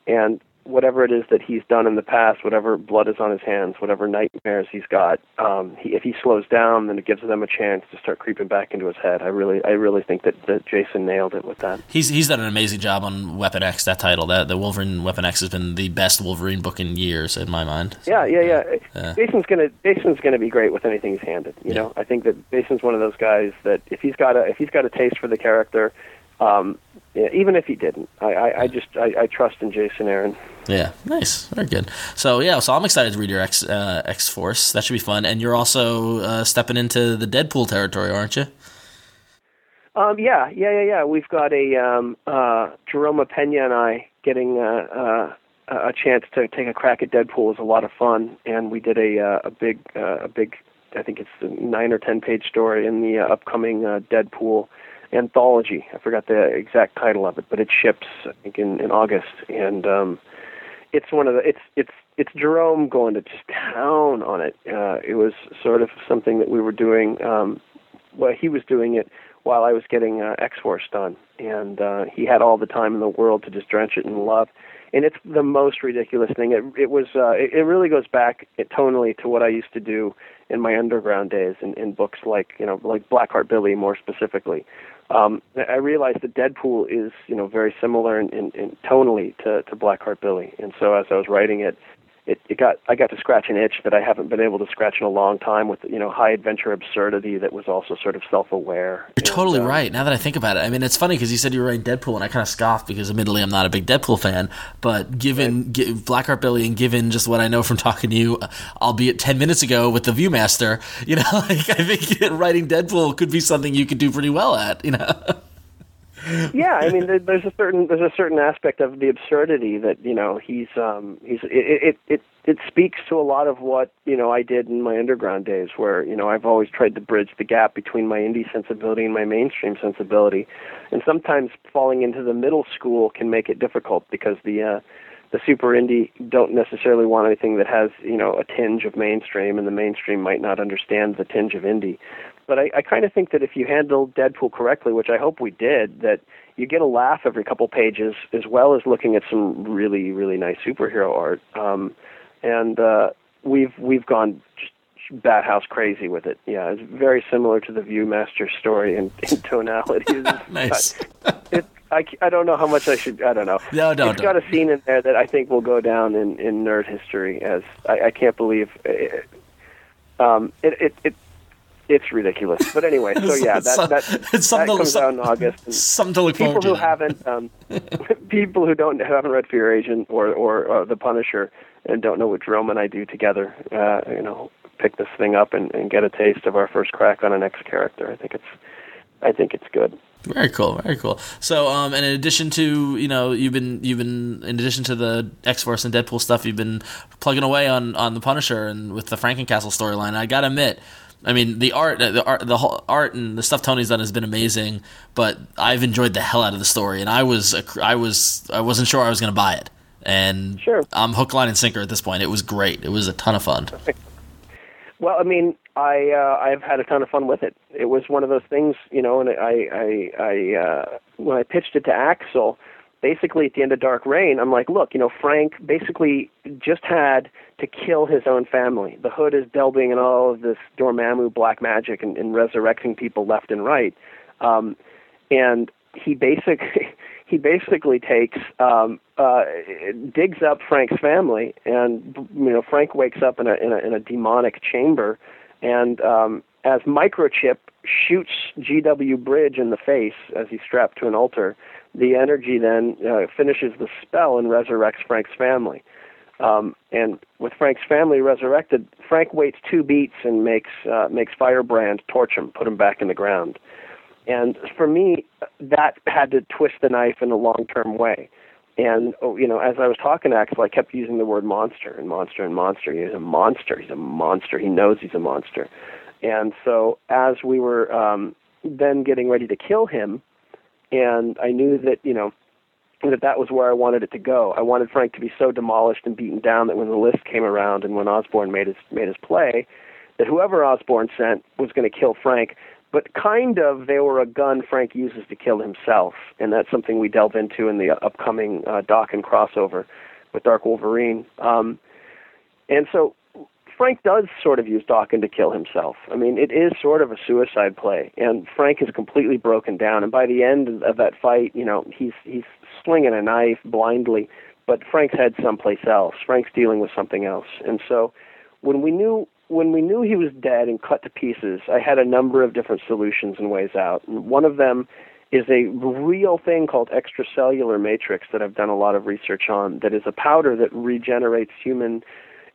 and whatever it is that he's done in the past, whatever blood is on his hands, whatever nightmares he's got, um, he, if he slows down, then it gives them a chance to start creeping back into his head. I really, I really think that, that Jason nailed it with that. He's he's done an amazing job on Weapon X. That title, that the Wolverine Weapon X has been the best Wolverine book in years in my mind. Yeah, yeah, yeah. Yeah. Jason's gonna Jason's gonna be great with anything he's handed. You know, I think that Jason's one of those guys that if he's got a if he's got a taste for the character, um, yeah, even if he didn't, I, I, I just I, I trust in Jason Aaron. Yeah, nice, very good. So yeah, so I'm excited to read your X uh, X Force. That should be fun. And you're also uh, stepping into the Deadpool territory, aren't you? Um, yeah, yeah, yeah, yeah. We've got a um, uh, Jerome Opeña and I getting uh, uh, a chance to take a crack at Deadpool is a lot of fun, and we did a uh, a big uh, a big I think it's a nine or ten page story in the upcoming uh, Deadpool anthology. I forgot the exact title of it, but it ships I think in, in August, and um, it's one of the it's it's it's Jerome going to just town on it. Uh, it was sort of something that we were doing. Um, well, he was doing it while I was getting uh, X Force done, and uh, he had all the time in the world to just drench it in love. And it's the most ridiculous thing. It it was uh, it, it really goes back tonally to what I used to do in my underground days in, in books like you know like Blackheart Billy more specifically. Um, I realized that Deadpool is you know very similar in, in, in tonally to to Blackheart Billy, and so as I was writing it, it, it got I got to scratch an itch that I haven't been able to scratch in a long time with you know high adventure absurdity that was also sort of self aware. You're totally uh, right. Now that I think about it, I mean, it's funny because you said you were writing Deadpool, and I kind of scoffed because, admittedly, I'm not a big Deadpool fan. But given gi- Blackheart Billy, and given just what I know from talking to you, uh, albeit ten minutes ago with the Viewmaster, you know, like I think writing Deadpool could be something you could do pretty well at. You know. yeah, I mean, there's a certain there's a certain aspect of the absurdity that you know he's um he's it it it it speaks to a lot of what you know I did in my underground days, where you know I've always tried to bridge the gap between my indie sensibility and my mainstream sensibility, and sometimes falling into the middle school can make it difficult because the uh, the super indie don't necessarily want anything that has you know a tinge of mainstream, and the mainstream might not understand the tinge of indie. But I, I kind of think that if you handle Deadpool correctly, which I hope we did, that you get a laugh every couple pages, as well as looking at some really really nice superhero art. Um, and uh, we've we've gone just bat house crazy with it. Yeah, it's very similar to the Viewmaster story in, in tonality. Nice. it, I, I don't know how much I should. I don't know. No, don't, It's got a scene in there that I think will go down in, in nerd history as I, I can't believe. It, um, it, it it it's ridiculous. But anyway, so yeah, that So- that, that something to- comes out in August. and- Something to look people forward who to. haven't um, people who don't who haven't read Fear Agent or or uh, The Punisher and don't know what Jerome and I do together, uh, you know, pick this thing up and, and get a taste of our first crack on an X character. I think it's I think it's good. Very cool, very cool. So, um, and in addition to you know, you've been you've been in addition to the X Force and Deadpool stuff, you've been plugging away on on the Punisher and with the Frankencastle storyline. I gotta admit, I mean, the art, the art, the whole art and the stuff Tony's done has been amazing. But I've enjoyed the hell out of the story, and I was I was I wasn't sure I was gonna buy it, and Sure. I'm hook, line, and sinker at this point. It was great. It was a ton of fun. Well, I mean, I uh, I've had a ton of fun with it. It was one of those things, you know, and I I I uh, when I pitched it to Axel, basically at the end of Dark Reign, I'm like, look, you know, Frank basically just had to kill his own family. The Hood is delving in all of this Dormammu black magic and, and resurrecting people left and right, um, and he basically he basically takes um, uh, digs up Frank's family, and you know Frank wakes up in a in a, in a demonic chamber, and um, as Microchip shoots G.W. Bridge in the face as he's strapped to an altar, the energy then uh, finishes the spell and resurrects Frank's family. Um, and with Frank's family resurrected, Frank waits two beats and makes uh, makes Firebrand torch him, put him back in the ground. And for me, that had to twist the knife in a long term way. And oh, you know, as I was talking to Axel, I kept using the word monster and monster and monster. He's a monster. He's a monster. He knows he's a monster. And so, as we were um, then getting ready to kill him, and I knew that you know that that was where I wanted it to go. I wanted Frank to be so demolished and beaten down that when the list came around and when Osborn made his made his play, that whoever Osborn sent was going to kill Frank. But kind of, they were a gun Frank uses to kill himself, and that's something we delve into in the upcoming uh, Daken crossover with Dark Wolverine. Um, and so Frank does sort of use Daken to kill himself. I mean, it is sort of a suicide play, and Frank is completely broken down. And by the end of that fight, you know, he's he's slinging a knife blindly, but Frank's head someplace else. Frank's dealing with something else. And so, when we knew when we knew he was dead and cut to pieces, I had a number of different solutions and ways out. And one of them is a real thing called extracellular matrix that I've done a lot of research on. That is a powder that regenerates human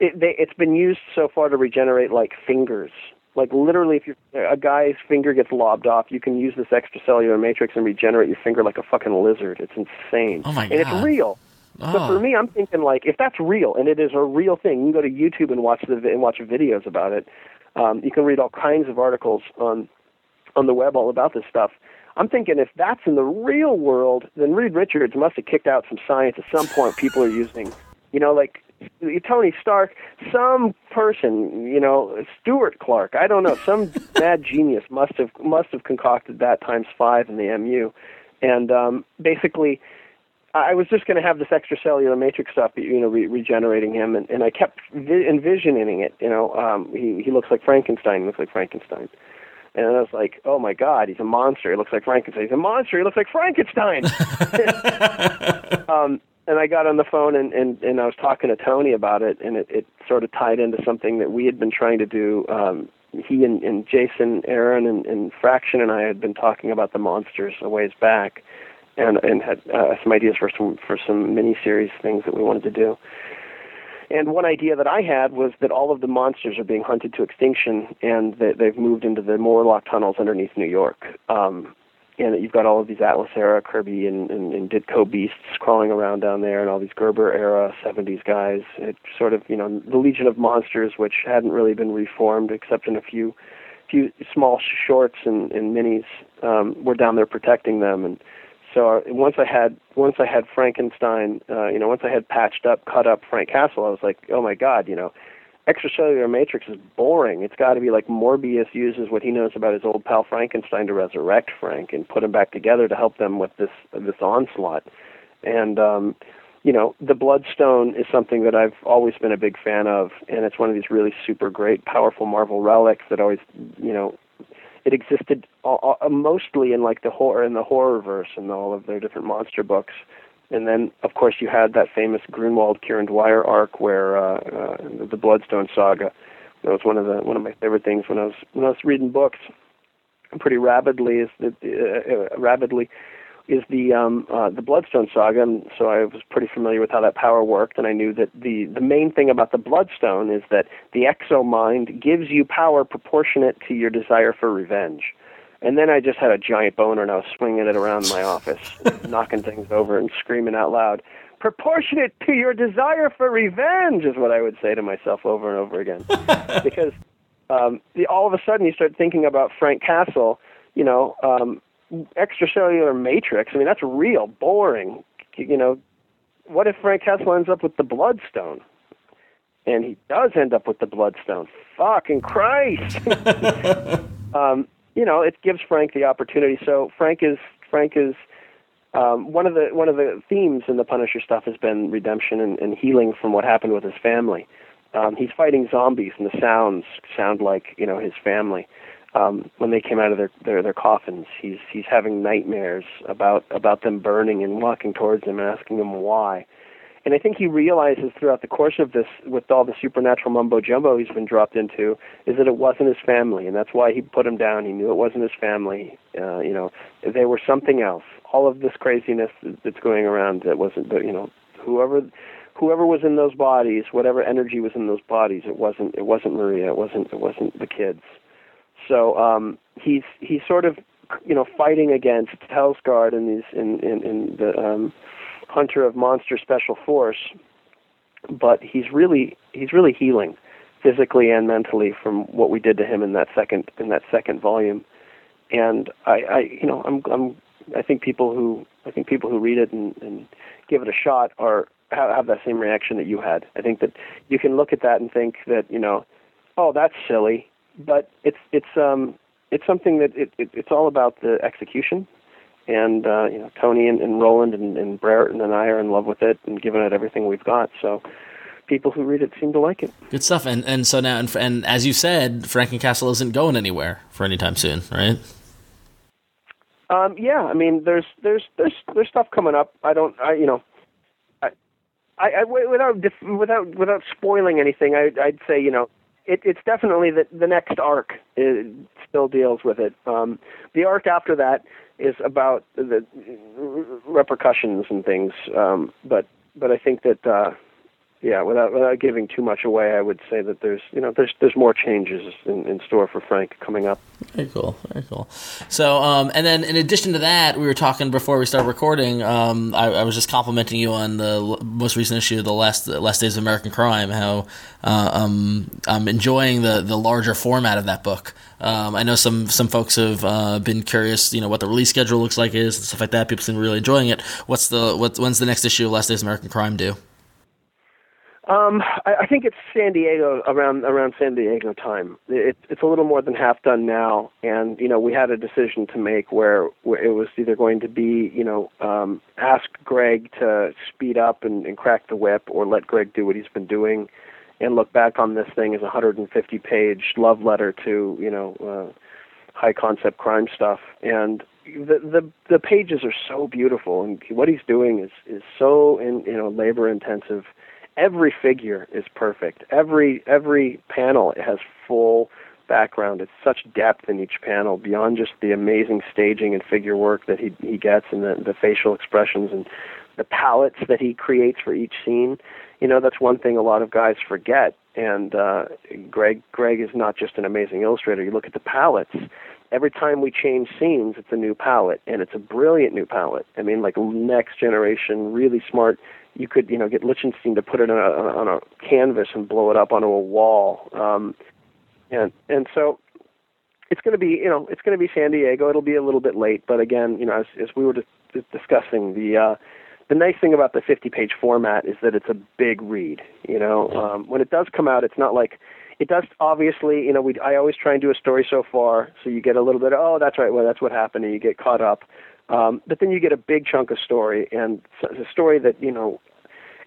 it, they, it's been used so far to regenerate like fingers. Like literally, if you a guy's finger gets lobbed off, you can use this extracellular matrix and regenerate your finger like a fucking lizard. It's insane. Oh my And it's real. Oh. So for me, I'm thinking like if that's real and it is a real thing, you can go to YouTube and watch the vi- and watch videos about it. Um, you can read all kinds of articles on on the web all about this stuff. I'm thinking if that's in the real world, then Reed Richards must have kicked out some science at some point. People are using, you know, like Tony Stark, some person, you know, Stuart Clark, I don't know, some mad genius must have must have concocted that times five in the MU, and um, basically. I was just going to have this extracellular matrix stuff, you know, re- regenerating him, and, and I kept vi- envisioning it. You know, um, he he looks like Frankenstein. He looks like Frankenstein. And I was like, oh my God, he's a monster. He looks like Frankenstein. He's a monster. He looks like Frankenstein. um, and I got on the phone and, and, and I was talking to Tony about it, and it, it sort of tied into something that we had been trying to do. Um, he and, and Jason, Aaron, and, and Fraction and I had been talking about the monsters a ways back, and and had uh, some ideas for some for some miniseries things that we wanted to do. And one idea that I had was that all of the monsters are being hunted to extinction, and that they've moved into the Morlock tunnels underneath New York. Um, and you've got all of these Atlas era Kirby and, and, and Ditko beasts crawling around down there, and all these Gerber era 70s guys. It sort of, you know, the Legion of Monsters, which hadn't really been reformed except in a few few small shorts and, and minis, um, were down there protecting them. And so uh, once I had once I had Frankenstein, uh, you know, once I had patched up, cut up Frank Castle, I was like, oh my God, you know, extracellular matrix is boring. It's got to be like Morbius uses what he knows about his old pal Frankenstein to resurrect Frank and put him back together to help them with this this onslaught. And um, you know, the Bloodstone is something that I've always been a big fan of, and it's one of these really super great, powerful Marvel relics that always, you know, it existed all, all, mostly in like the horror in the horror verse and all of their different monster books and then, of course, you had that famous Gruenwald Kieron Dwyer arc where uh, uh, the Bloodstone saga. That was one of the one of my favorite things when I was when I was reading books. Pretty rapidly is the uh, rapidly is the um, uh, the Bloodstone saga, and so I was pretty familiar with how that power worked, and I knew that the the main thing about the Bloodstone is that the exo mind gives you power proportionate to your desire for revenge. And then I just had a giant boner and I was swinging it around my office, knocking things over and screaming out loud. Proportionate to your desire for revenge is what I would say to myself over and over again. because um, the, all of a sudden you start thinking about Frank Castle, you know, um, extracellular matrix. I mean, that's real boring. You know, what if Frank Castle ends up with the Bloodstone? And he does end up with the Bloodstone. Fucking Christ! um, you know, it gives Frank the opportunity. So Frank is Frank is um, one of the one of the themes in the Punisher stuff has been redemption and, and healing from what happened with his family. Um, he's fighting zombies, and the sounds sound like you know his family. Um, when they came out of their, their their coffins, he's he's having nightmares about about them burning and walking towards him and asking him why. And I think he realizes throughout the course of this, with all the supernatural mumbo jumbo he's been dropped into, is that it wasn't his family, and that's why he put him down. He knew it wasn't his family. Uh, you know, they were something else. All of this craziness that's going around that wasn't, you know, whoever, whoever was in those bodies, whatever energy was in those bodies, it wasn't, it wasn't Maria. It wasn't, it wasn't the kids. So um, he's he's sort of, you know, fighting against Hellsgaard and these in in, in the. Um, hunter of monster special force, but he's really he's really healing physically and mentally from what we did to him in that second in that second volume. And I, I you know I'm I'm I think people who I think people who read it and, and give it a shot are have, have that same reaction that you had. I think that you can look at that and think that you know, oh that's silly, but it's it's um it's something that it, it it's all about the execution and uh, you know Tony and, and Roland and, and Brereton and I are in love with it and giving it everything we've got. So people who read it seem to like it. Good stuff. And and so now and, and as you said, Frankencastle isn't going anywhere for any time soon, right? Um, yeah, I mean, there's there's there's there's stuff coming up. I don't, I you know, I, I, I without without without spoiling anything, I, I'd say you know, it, it's definitely the the next arc is, still deals with it. Um, the arc after that is about the repercussions and things. Um, but but I think that uh, yeah, without without giving too much away, I would say that there's you know there's there's more changes in, in store for Frank coming up. Very cool. Very cool. So, um, and then in addition to that, we were talking before we started recording. Um, I, I was just complimenting you on the most recent issue of the last the last days of American Crime. How uh, um, I'm enjoying the the larger format of that book. Um, I know some some folks have uh, been curious, you know, what the release schedule looks like is and stuff like that. People seem really enjoying it. What's the what? When's the next issue of Last Days of American Crime due? Um, I, I think it's San Diego around around San Diego time. It, it's a little more than half done now, and you know we had a decision to make where, where it was either going to be you know um, ask Greg to speed up and, and crack the whip, or let Greg do what he's been doing, and look back on this thing as a 150 page love letter to you know uh, high concept crime stuff. And the the the pages are so beautiful, and what he's doing is is so in you know labor intensive every figure is perfect. Every every panel it has full background. It's such depth in each panel beyond just the amazing staging and figure work that he he gets and the the facial expressions and the palettes that he creates for each scene. You know, that's one thing a lot of guys forget. And uh, Greg Greg is not just an amazing illustrator. You look at the palettes. Every time we change scenes, it's a new palette, and it's a brilliant new palette. I mean, like next generation, really smart you could you know get Lichtenstein to put it on a, on a canvas and blow it up onto a wall, um, and and so it's going to be you know it's going to be San Diego. It'll be a little bit late, but again, you know as as we were just discussing the. Uh, the nice thing about the 50 page format is that it's a big read you know um, when it does come out it's not like it does obviously you know we i always try and do a story so far so you get a little bit of, oh that's right well that's what happened and you get caught up um, but then you get a big chunk of story, and it's a story that you know.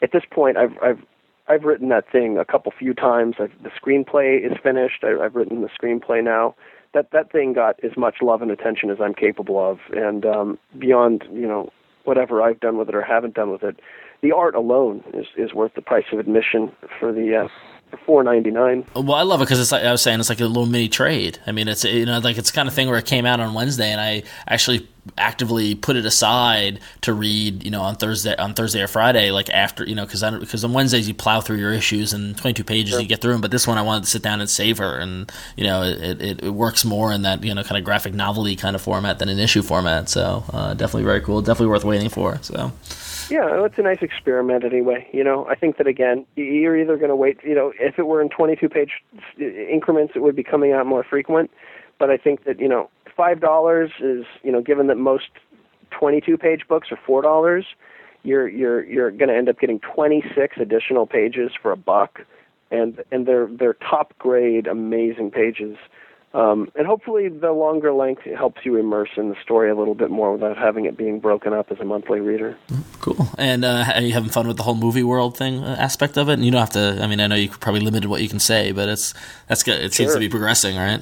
At this point, I've I've I've written that thing a couple few times. I've, the screenplay is finished. I, I've written the screenplay now. That that thing got as much love and attention as I'm capable of, and um, beyond you know whatever I've done with it or haven't done with it, the art alone is is worth the price of admission for the uh, four ninety nine. Well, I love it because it's like I was saying, it's like a little mini trade. I mean, it's you know like it's the kind of thing where it came out on Wednesday, and I actually actively put it aside to read, you know, on Thursday on Thursday or Friday, like after you know, because because on Wednesdays you plow through your issues and twenty two pages sure. you get through them, but this one I wanted to sit down and savor, and you know, it, it, it works more in that you know kind of graphic novelty kind of format than an issue format. So uh, definitely very cool, definitely worth waiting for. So. Yeah, it's a nice experiment anyway. You know, I think that again, you're either going to wait. You know, if it were in 22 page increments, it would be coming out more frequent. But I think that you know, five dollars is you know, given that most 22 page books are four dollars, you're you're you're going to end up getting 26 additional pages for a buck, and and they're they're top grade, amazing pages. Um, and hopefully, the longer length helps you immerse in the story a little bit more without having it being broken up as a monthly reader. Cool. And uh, are you having fun with the whole movie world thing uh, aspect of it? And you don't have to. I mean, I know you probably limited what you can say, but it's that's good. It sure. seems to be progressing, right?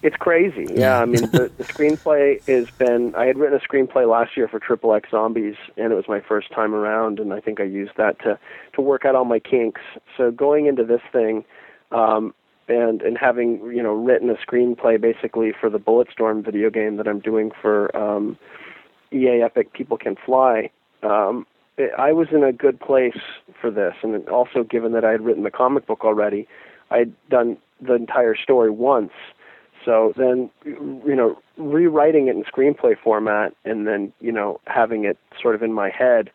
It's crazy. Yeah, I mean, the, the screenplay has been. I had written a screenplay last year for Triple X Zombies, and it was my first time around, and I think I used that to to work out all my kinks. So going into this thing. Um, and and having you know written a screenplay basically for the Bulletstorm video game that I'm doing for um, EA Epic People Can Fly, um, I was in a good place for this, and also given that I had written the comic book already, I'd done the entire story once. So then, you know, rewriting it in screenplay format, and then you know having it sort of in my head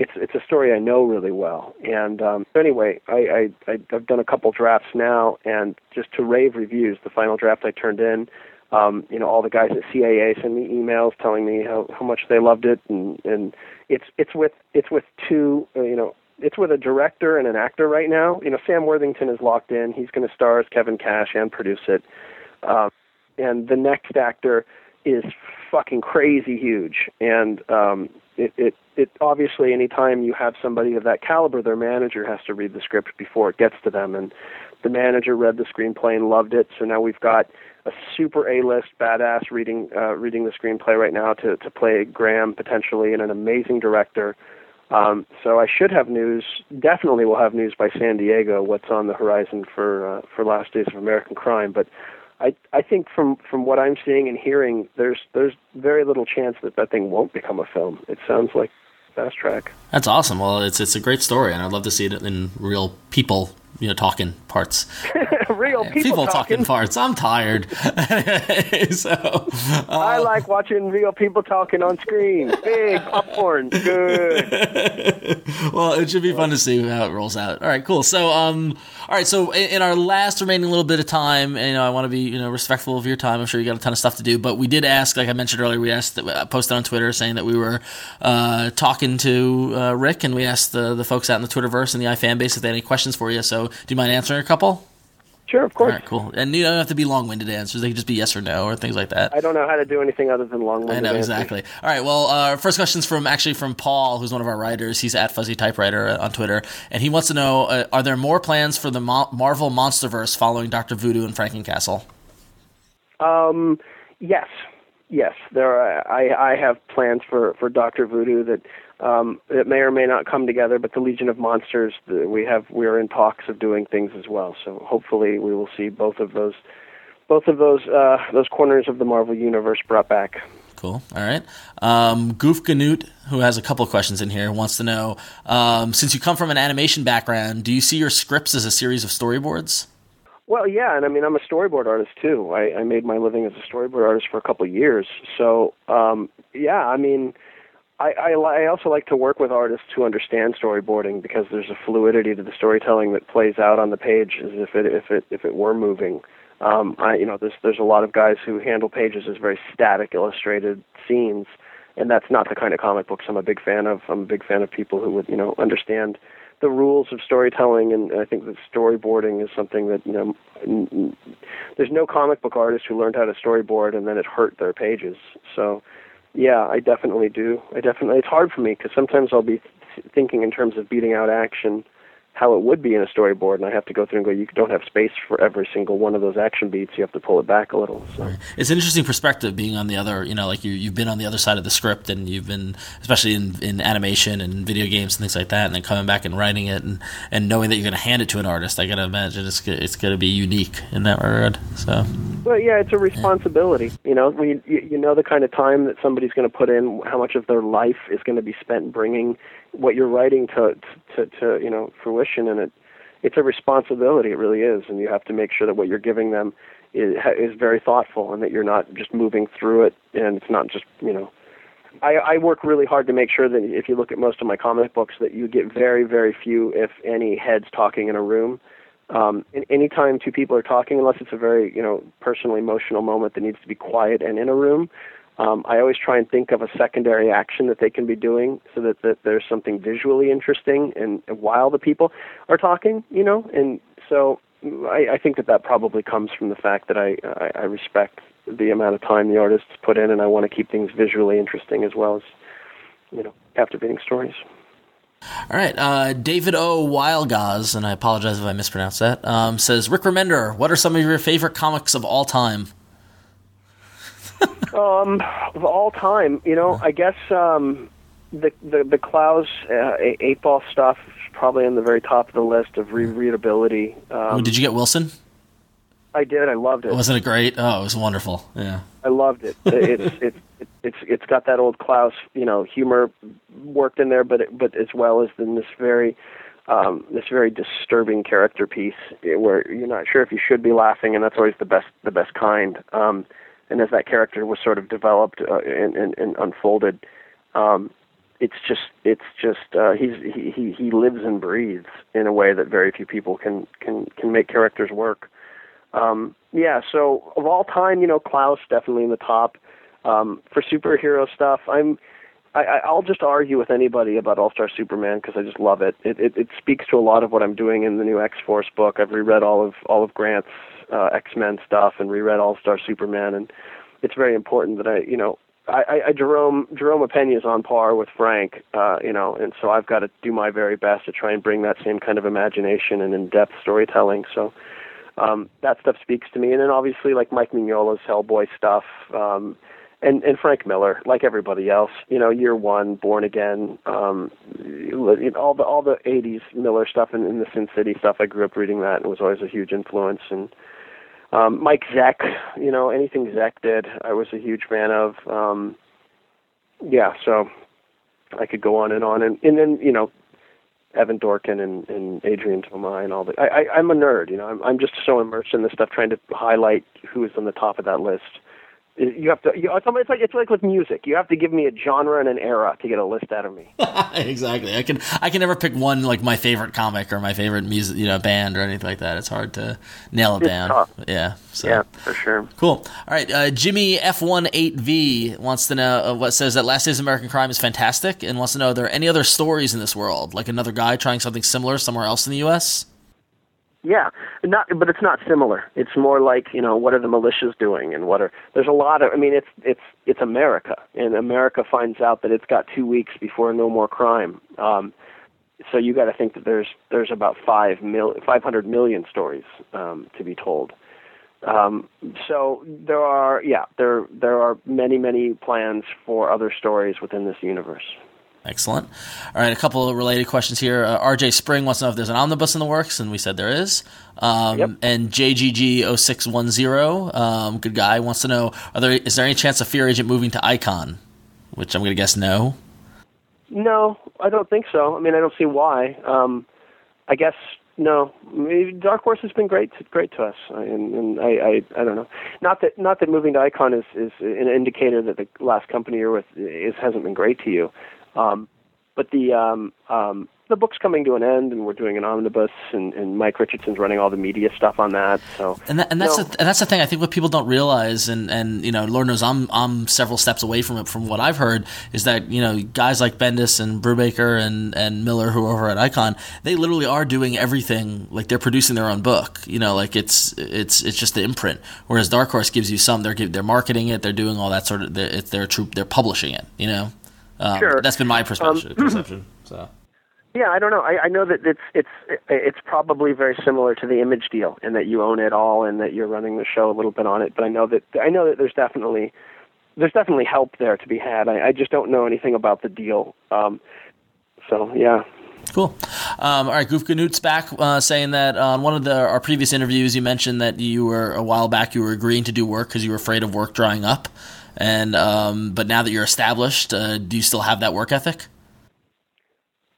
it's it's a story I know really well. And um, anyway, I, I I've done a couple drafts now, and just to rave reviews. The final draft I turned in, um, you know, all the guys at CAA send me emails telling me how how much they loved it, and and it's it's with it's with two, uh, you know. It's with a director and an actor right now. You know, Sam Worthington is locked in. He's going to star as Kevin Cash and produce it. Um, and the next actor is fucking crazy huge. And um, it, it it obviously anytime you have somebody of that caliber, their manager has to read the script before it gets to them, and the manager read the screenplay and loved it. So now we've got a super A-list badass reading uh, reading the screenplay right now to to play Graham potentially, and an amazing director. Um, so I should have news. Definitely, will have news by San Diego. What's on the horizon for uh, for Last Days of American Crime, but I I think from from what I'm seeing and hearing, there's there's very little chance that that thing won't become a film. It sounds like fast track. That's awesome. Well, it's it's a great story, and I'd love to see it in real people, you know, talking parts. Real people, talking. parts. I'm tired. so uh, I like watching real people talking on screen. Big popcorn, good. well, it should be fun to see how it rolls out. All right, cool. So, um, all right. So, in, in our last remaining little bit of time, you know, I want to be, you know, respectful of your time. I'm sure you got a ton of stuff to do, but we did ask, like I mentioned earlier, we asked, uh, posted on Twitter saying that we were uh, talking to uh, Rick, and we asked the the folks out in the Twitterverse and the iFan base if they had any questions for you. So, do you mind answering a couple? Sure, of course. right, cool. And you don't have to be long-winded answers; they can just be yes or no or things like that. I don't know how to do anything other than long. Winded. I know exactly. All right. Well, uh, first question's from actually from Paul, who's one of our writers. He's at Fuzzy Typewriter on Twitter, and he wants to know: uh, Are there more plans for the Mo- Marvel MonsterVerse following Doctor Voodoo and Frankencastle? Um, yes, yes. There, are, I I have plans for for Doctor Voodoo that um, it may or may not come together. But the Legion of Monsters, the, we have we're in talks of doing things as well. So hopefully we will see both of those both of those uh, those corners of the Marvel universe brought back. Cool. All right. Um, Goof Ganut, who has a couple of questions in here, wants to know: um, Since you come from an animation background, do you see your scripts as a series of storyboards? Well, yeah, and I mean, I'm a storyboard artist too. I, I made my living as a storyboard artist for a couple of years. So, um, yeah, I mean, I, I, I also like to work with artists who understand storyboarding because there's a fluidity to the storytelling that plays out on the page as if it if it if it were moving. Um, I, you know, there's there's a lot of guys who handle pages as very static, illustrated scenes, and that's not the kind of comic books I'm a big fan of. I'm a big fan of people who would you know understand the rules of storytelling, and I think that storyboarding is something that you know. n- n- There's no comic book artist who learned how to storyboard and then it hurt their pages. So, yeah, I definitely do. I definitely. It's hard for me because sometimes I'll be th- thinking in terms of beating out action, how it would be in a storyboard, and I have to go through and go. You don't have space for every single one of those action beats. You have to pull it back a little. So. It's an interesting perspective being on the other, you know, like you, you've been on the other side of the script and you've been, especially in, in animation and video games and things like that, and then coming back and writing it and, and knowing that you're going to hand it to an artist. I got to imagine it's, it's going to be unique in that regard. So, Well, yeah, it's a responsibility. You know, we, you, you know the kind of time that somebody's going to put in, how much of their life is going to be spent bringing what you're writing to, to, to, you know, fruition, and it, it's a responsibility. It really is, and you have to make sure that what you're giving them is, is very thoughtful, and that you're not just moving through it, and it's not just, you know. I, I work really hard to make sure that if you look at most of my comic books, that you get very, very few, if any, heads talking in a room um, and anytime two people are talking, unless it's a very you know personal, emotional moment that needs to be quiet and in a room, um, I always try and think of a secondary action that they can be doing so that, that there's something visually interesting and while the people are talking, you know, and so I, I think that that probably comes from the fact that I, I, I respect the amount of time the artists put in, and I want to keep things visually interesting as well as you know captivating stories. all right. Uh, David O. Wildgaz, and I apologize if I mispronounced that, um, says, Rick Remender, what are some of your favorite comics of all time? Um, of all time, you know, I guess um, the the the Clowes uh, eight ball stuff is probably on the very top of the list of rereadability. Um, Did you get Wilson? I did. I loved it. Wasn't it great? Oh, it was wonderful. Yeah. I loved it. It's it's it's it's got that old Clowes, you know, humor worked in there, but it, but as well as in this very um, this very disturbing character piece eh, where you're not sure if you should be laughing, and that's always the best the best kind. Um, and as that character was sort of developed uh, and, and, and unfolded, um, it's just it's just uh, he's he, he he lives and breathes in a way that very few people can can can make characters work. Um, yeah, so of all time, you know, Clowes definitely in the top. Um, for superhero stuff, I'm I, I'll just argue with anybody about All Star Superman because I just love it. It, it. it speaks to a lot of what I'm doing in the new X Force book. I've reread all of all of Grant's uh, X Men stuff and reread All Star Superman, and it's very important that I, you know, I, I, I Jerome Jerome Opeña is on par with Frank, uh, you know, and so I've got to do my very best to try and bring that same kind of imagination and in-depth storytelling. So um, that stuff speaks to me, and then obviously like Mike Mignola's Hellboy stuff. Um, and and Frank Miller, like everybody else, you know, Year One, Born Again, um, all the all the '80s Miller stuff and, and the Sin City stuff. I grew up reading that, and was always a huge influence. And um, Mike Zeck, you know, anything Zeck did, I was a huge fan of. Um, yeah, so I could go on and on, and and then you know, Evan Dorkin and, and Adrian Tomine and all that. I, I I'm a nerd, you know. I'm I'm just so immersed in this stuff, trying to highlight who is on the top of that list. You have to. You, it's like it's like with music. You have to give me a genre and an era to get a list out of me. exactly. I can I can never pick one like my favorite comic or my favorite music, you know, band or anything like that. It's hard to nail it It's down. tough. Yeah. So. Yeah, for sure. Cool. All right. Uh, Jimmy F18V wants to know uh, what says that Last Days of American Crime is fantastic and wants to know are there any other stories in this world, like another guy trying something similar somewhere else in the U.S. Yeah, not, but it's not similar. It's more like you know what are the militias doing, and what are there's a lot of. I mean, it's it's it's America, and America finds out that it's got two weeks before no more crime. Um, so you got to think that there's there's about five mil, 500 million stories um, to be told. Um, so there are yeah there there are many many plans for other stories within this universe. Excellent. All right, a couple of related questions here. Uh, RJ Spring wants to know if there's an omnibus in the works, and we said there is. Um, Yep. And JGG0610, um, good guy, wants to know are there is there any chance of Fear Agent moving to Icon? Which I'm going to guess no. No, I don't think so. I mean, I don't see why. Um, I guess no. Dark Horse has been great, great to us, and, and I, I, I don't know. Not that, not that moving to Icon is is an indicator that the last company you're with is hasn't been great to you. Um, but the um, um, the book's coming to an end, and we're doing an omnibus, and, and Mike Richardson's running all the media stuff on that. So And, that, and that's No. the, and that's the thing. I think what people don't realize, and, and you know, Lord knows I'm I'm several steps away from it. From what I've heard, is that you know guys like Bendis and Brubaker and, and Miller who are over at Icon, they literally are doing everything. Like they're producing their own book. You know, like it's it's it's just the imprint. Whereas Dark Horse gives you some. They're they're marketing it. They're doing all that sort of. They're, it's their troop. They're publishing it. You know. Um, Sure. That's been my perception. perception so. Yeah, I don't know. I, I know that it's it's it's probably very similar to the image deal in that you own it all and that you're running the show a little bit on it. But I know that I know that there's definitely there's definitely help there to be had. I, I just don't know anything about the deal. Um, so yeah, Cool. Um, all right, Goof Ganoot's back uh, saying that on one of the, our previous interviews, you mentioned that you were a while back you were agreeing to do work because you were afraid of work drying up, and um, but now that you're established, uh, do you still have that work ethic?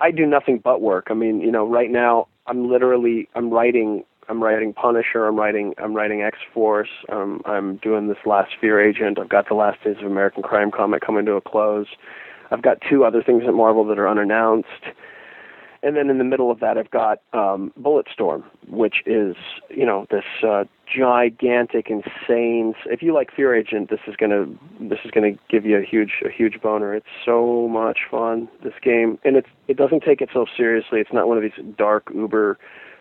I do nothing but work. I mean, you know, right now I'm literally I'm writing I'm writing Punisher. I'm writing I'm writing X Force. Um, I'm doing this last Fear Agent. I've got the Last Days of American Crime comic coming to a close. I've got two other things at Marvel that are unannounced. And then in the middle of that, I've got um, Bulletstorm, which is you know this uh, gigantic, insane. If you like Fear Agent, this is gonna this is gonna give you a huge a huge boner. It's so much fun this game, and it's it doesn't take itself seriously. It's not one of these dark uber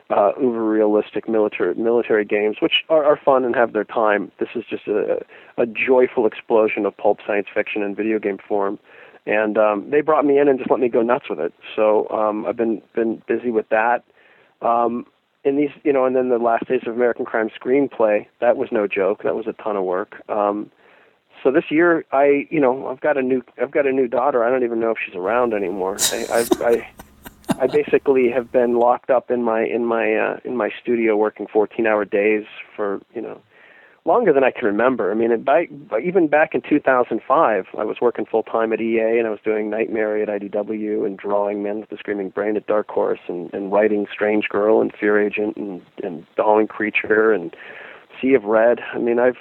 uh, uber realistic military military games, which are, are fun and have their time. This is just a a joyful explosion of pulp science fiction in video game form and um, they brought me in and just let me go nuts with it. So um, I've been been busy with that. Um, and these, you know, and then the Last Days of American Crime screenplay that was no joke. That was a ton of work. Um, so this year, I, you know, I've got a new, I've got a new daughter. I don't even know if she's around anymore. I, I, I, I basically have been locked up in my in my uh, in my studio working 14-hour days for you know longer than I can remember. I mean, by, even back in 2005, I was working full time at EA and I was doing Night Mary at IDW and drawing Men with the Screaming Brain at Dark Horse and, and writing Strange Girl and Fear Agent and, and Doll and Creature and Sea of Red. I mean, I've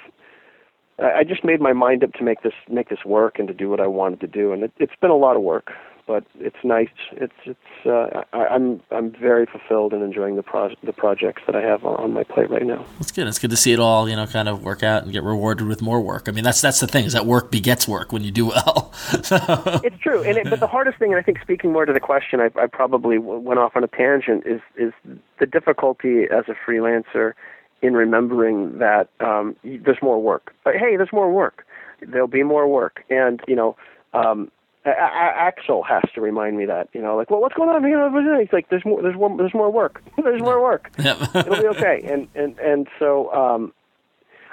I I just made my mind up to make this make this work and to do what I wanted to do, and it, it's been a lot of work, but it's nice. It's it's uh, I, I'm I'm very fulfilled and enjoying the pro- the projects that I have on, on my plate right now. It's good. It's good to see it all, you know, kind of work out and get rewarded with more work. I mean, that's that's the thing is that work begets work when you do well. it's true, and it, but the hardest thing, and I think speaking more to the question, I, I probably went off on a tangent, is is the difficulty as a freelancer in remembering that um, there's more work. But hey, there's more work. There'll be more work, and you know. Um, A- A- Axel has to remind me that you know, like, well, what's going on here? He's like, there's more, there's more, there's more work. there's more work. It'll be okay. And and and so um,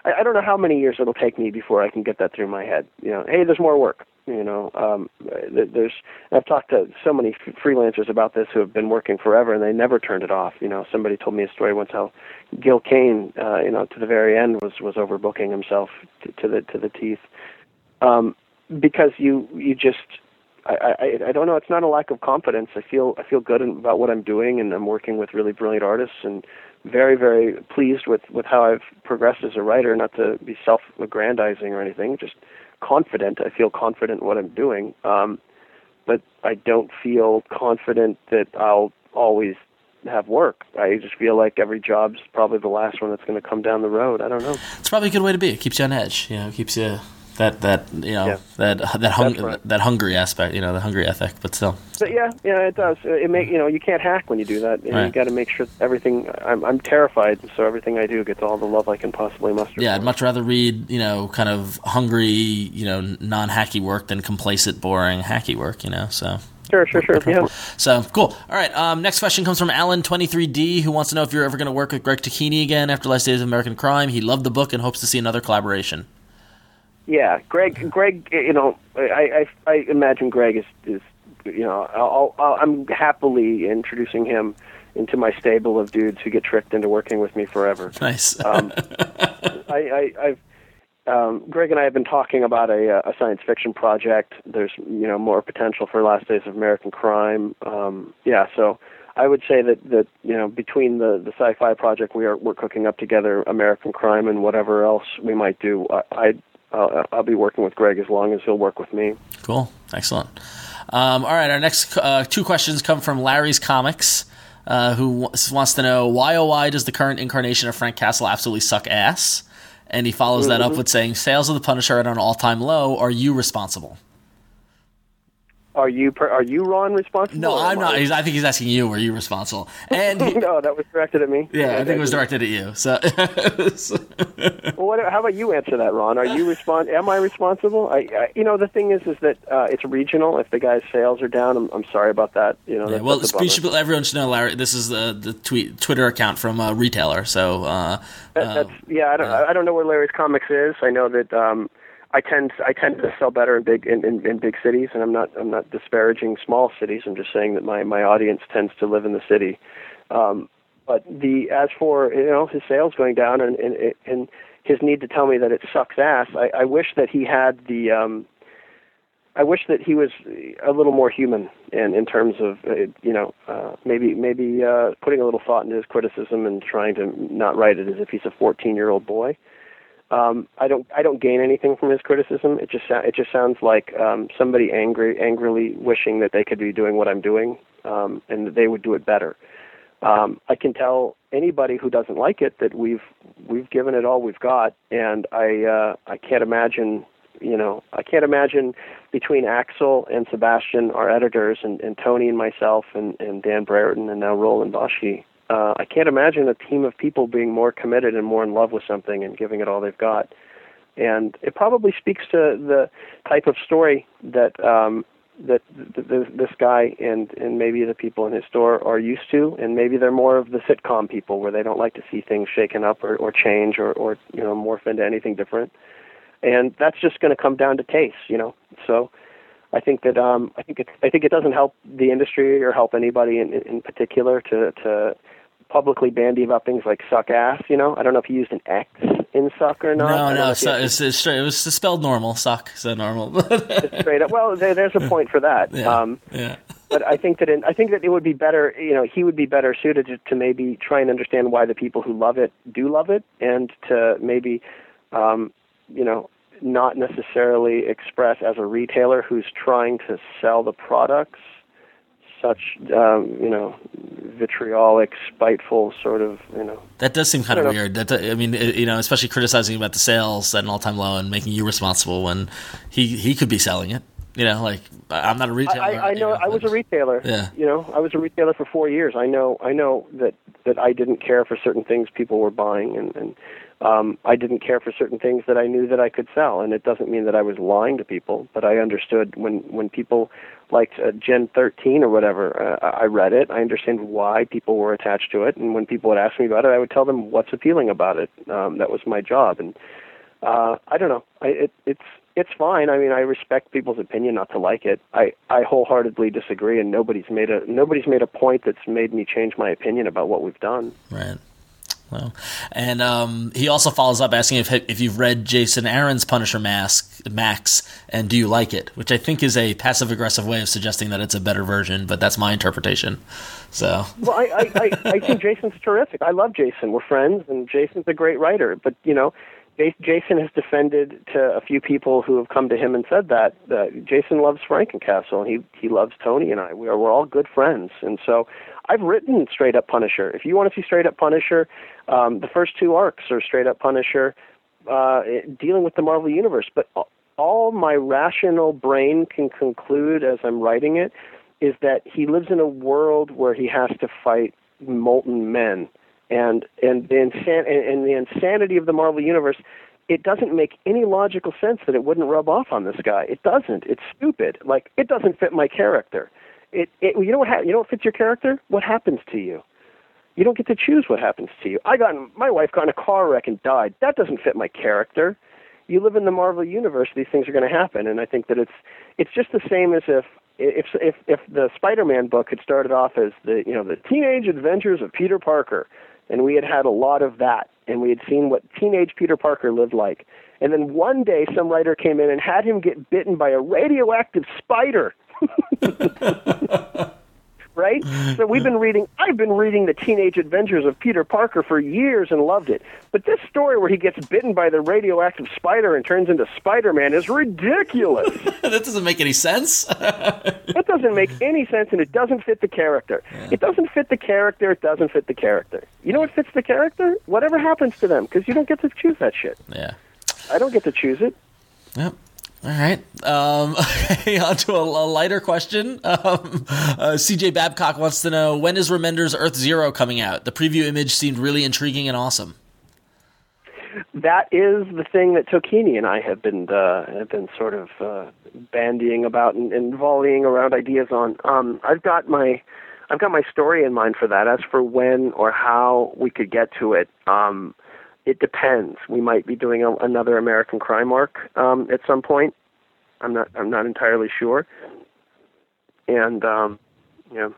I, I don't know how many years it'll take me before I can get that through my head. You know, hey, there's more work. You know, um, th- there's. I've talked to so many f- freelancers about this who have been working forever and they never turned it off. You know, somebody told me a story once how Gil Kane, uh, you know, to the very end was was overbooking himself to, to the to the teeth, um, because you you just I, I I don't know. It's not a lack of confidence. I feel I feel good about what I'm doing, and I'm working with really brilliant artists, and very very pleased with with how I've progressed as a writer. Not to be self-aggrandizing or anything, just confident. I feel confident in what I'm doing, um, but I don't feel confident that I'll always have work. I just feel like every job's probably the last one that's going to come down the road. I don't know. It's probably a good way to be. It keeps you on edge. You know, keeps you that that you know Yeah. that that hung, right. that hungry aspect. You know, the hungry ethic. But still, But yeah, yeah, it does. It make you know you can't hack when you do that. You, Right. got to make sure everything. I'm I'm terrified, so everything I do gets all the love I can possibly muster. yeah, I'd much rather read you know kind of hungry you know non hacky work than complacent, boring hacky work. You know, so. Sure, sure, sure. Yeah. So cool. All right. Um, next question comes from Alan23D, who wants to know if you're ever going to work with Greg Tocchini again after Last Days of American Crime. He loved the book and hopes to see another collaboration. Yeah, Greg. Greg, you know, I I, I imagine Greg is is you know I'll, I'll, I'm happily introducing him into my stable of dudes who get tricked into working with me forever. Nice. Um, I, I, I've um, Greg and I have been talking about a, a science fiction project. There's you know more potential for Last Days of American Crime. Um, yeah, so I would say that that you know between the the sci-fi project we are we're cooking up together, American Crime, and whatever else we might do, I, I uh, I'll be working with Greg as long as he'll work with me. Cool. Excellent. Um, all right. Our next uh, two questions come from Larry's Comics, uh, who w- wants to know why, oh, why does the current incarnation of Frank Castle absolutely suck ass? And he follows that up with saying, sales of the Punisher are at an all time low. Are you responsible? Are you are you Ron responsible? No, I'm not. I? He's, I think he's asking you, are you responsible? And he, no, that was directed at me. yeah, I think it was directed. at you. So, Well, what, how about you answer that, Ron? Are you respon- Am I responsible? I, I, you know, the thing is, is that uh, it's regional. If the guy's sales are down, I'm, I'm sorry about that. You know, Yeah, well, that's a we bummer. should, everyone should know, Larry. This is the the tweet Twitter account from a retailer. So, uh, That- that's, yeah, I don't, I don't know where Larry's Comics is. I know that um, I tend, I tend to sell better in big, in, in, in big cities, and I'm not, I'm not disparaging small cities. I'm just saying that my, my audience tends to live in the city. Um, but the, as for you know his sales going down and and, and his need to tell me that it sucks ass, I, I wish that he had the. Um, I wish that he was a little more human in in terms of uh, you know uh, maybe maybe uh, putting a little thought into his criticism and trying to not write it as if he's a 14 year old boy. Um, I don't I don't gain anything from his criticism. It just it just sounds like um, somebody angry angrily wishing that they could be doing what I'm doing um, and that they would do it better. Um, I can tell anybody who doesn't like it that we've we've given it all we've got, and I uh, I can't imagine you know I can't imagine between Axel and Sebastian, our editors, and, and Tony and myself, and, and Dan Brereton, and now Roland Boschi. Uh, I can't imagine a team of people being more committed and more in love with something and giving it all they've got. And it probably speaks to the type of story that um, that th- th- this guy and and maybe the people in his store are used to, and maybe they're more of the sitcom people where they don't like to see things shaken up or, or change or, or you know morph into anything different. And that's just going to come down to taste, you know. So I think that um, I think it I think it doesn't help the industry or help anybody in, in particular to to publicly bandy about things like suck ass. You know, I don't know if he used an X in suck or not. No, no, so, it's, it's straight, it was spelled normal. Suck, so normal. straight up. Well, there, there's a point for that. yeah, Um, yeah. but I think that in, I think that it would be better. You know, he would be better suited to, to maybe try and understand why the people who love it do love it, and to maybe, um, you know, not necessarily express as a retailer who's trying to sell the products such um, you know vitriolic, spiteful sort of you know. That does seem kind of know. weird. That I mean, you know, especially criticizing about the sales at an all-time low and making you responsible when he he could be selling it. You know, like I'm not a retailer. I, I you know. I was a retailer. Yeah. You know, I was a retailer for four years. I know. I know that that I didn't care for certain things people were buying, and and um, I didn't care for certain things that I knew that I could sell. And it doesn't mean that I was lying to people, but I understood when when people liked uh, Gen 13 or whatever. Uh, I read it. I understand why people were attached to it, and when people would ask me about it, I would tell them what's appealing about it. Um, that was my job, and uh, I don't know. I, it, it's it's fine. I mean, I respect people's opinion not to like it. I I wholeheartedly disagree, and nobody's made a nobody's made a point that's made me change my opinion about what we've done. Right. Well, and um, he also follows up asking if if you've read Jason Aaron's Punisher Mask Max and do you like it, which I think is a passive aggressive way of suggesting that it's a better version, but that's my interpretation. So Well, I, I, I, I think Jason's terrific. I love Jason. We're friends, and Jason's a great writer. But you know, Jason has defended to a few people who have come to him and said that Jason loves Franken-Castle, and he he loves Tony and I. We are we're all good friends, and so I've written straight up Punisher. If you want to see straight up Punisher, um, the first two arcs are straight up Punisher, uh, dealing with the Marvel universe. But all my rational brain can conclude as I'm writing it is that he lives in a world where he has to fight molten men, and and the insan- and, and the insanity of the Marvel universe. It doesn't make any logical sense that it wouldn't rub off on this guy. It doesn't. It's stupid. Like it doesn't fit my character. It, it you know what ha- you know what fits your character? What happens to you? You don't get to choose what happens to you. I got my wife got in a car wreck and died. That doesn't fit my character. You live in the Marvel universe; these things are going to happen, and I think that it's it's just the same as if if if if the Spider-Man book had started off as the you know the teenage adventures of Peter Parker, and we had had a lot of that, and we had seen what teenage Peter Parker lived like, and then one day some writer came in and had him get bitten by a radioactive spider. right? So we've been reading. I've been reading the Teenage Adventures of Peter Parker for years and loved it. But this story where he gets bitten by the radioactive spider and turns into Spider-Man is ridiculous. that doesn't make any sense. that doesn't make any sense, and it doesn't fit the character. It doesn't fit the character. It doesn't fit the character. You know what fits the character? Whatever happens to them, because you don't get to choose that shit. yeah. I don't get to choose it. Yep. All right. Um, okay, on to a, a lighter question. Um, uh, CJ Babcock wants to know when is Remender's Earth Zero coming out? The preview image seemed really intriguing and awesome. that is the thing that Tocchini and I have been uh, have been sort of uh, bandying about and, and volleying around ideas on. Um, I've got my I've got my story in mind for that. As for when or how we could get to it, um, it depends. We might be doing a, another American crime arc um, at some point. I'm not I'm not entirely sure. And um, yeah,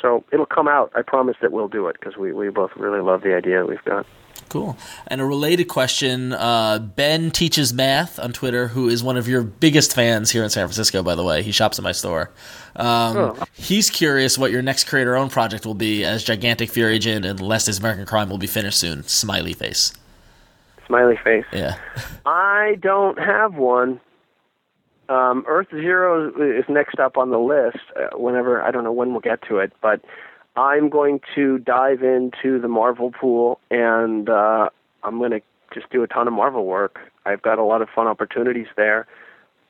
so it'll come out. I promise that we'll do it because we we both really love the idea that we've got. Cool. And a related question uh, Ben teaches math on Twitter, who is one of your biggest fans here in San Francisco, by the way. He shops at my store. Um, Oh. He's curious what your next creator owned project will be, as Gigantic Fear Agent and Less is American Crime will be finished soon. Smiley face. Smiley face. Yeah. I don't have one. Um, Earth Zero is next up on the list. Uh, whenever I don't know when we'll get to it, but I'm going to dive into the Marvel pool, and uh, I'm going to just do a ton of Marvel work. I've got a lot of fun opportunities there,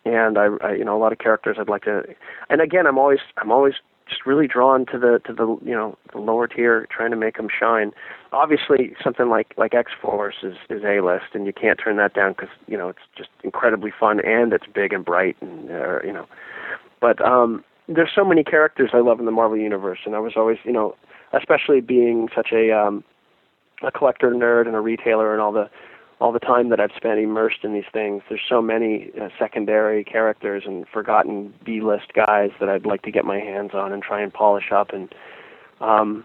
and I, I, you know, a lot of characters I'd like to. And again, I'm always, I'm always just really drawn to the to the you know the lower tier, trying to make them shine. Obviously, something like like X Force is is a list, and you can't turn that down because you know it's just incredibly fun and it's big and bright and uh, you know. But um, there's so many characters I love in the Marvel universe, and I was always you know, especially being such a um, a collector nerd and a retailer and all the all the time that I've spent immersed in these things. There's so many uh, secondary characters and forgotten B-list guys that I'd like to get my hands on and try and polish up. And um,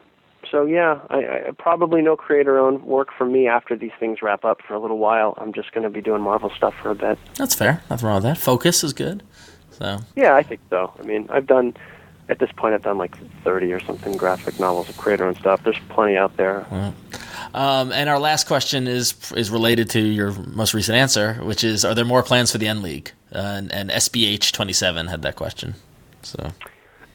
so, yeah, I, I probably no creator-owned work for me after these things wrap up for a little while. I'm just going to be doing Marvel stuff for a bit. That's fair. Nothing wrong with that. Focus is good. So, Yeah, I think so. I mean, I've done at this point I've done like 30 or something graphic novels of creator and stuff. There's plenty out there. um, and our last question is is related to your most recent answer, which is: Are there more plans for the End League? Uh, and, and SBH twenty seven had that question. So,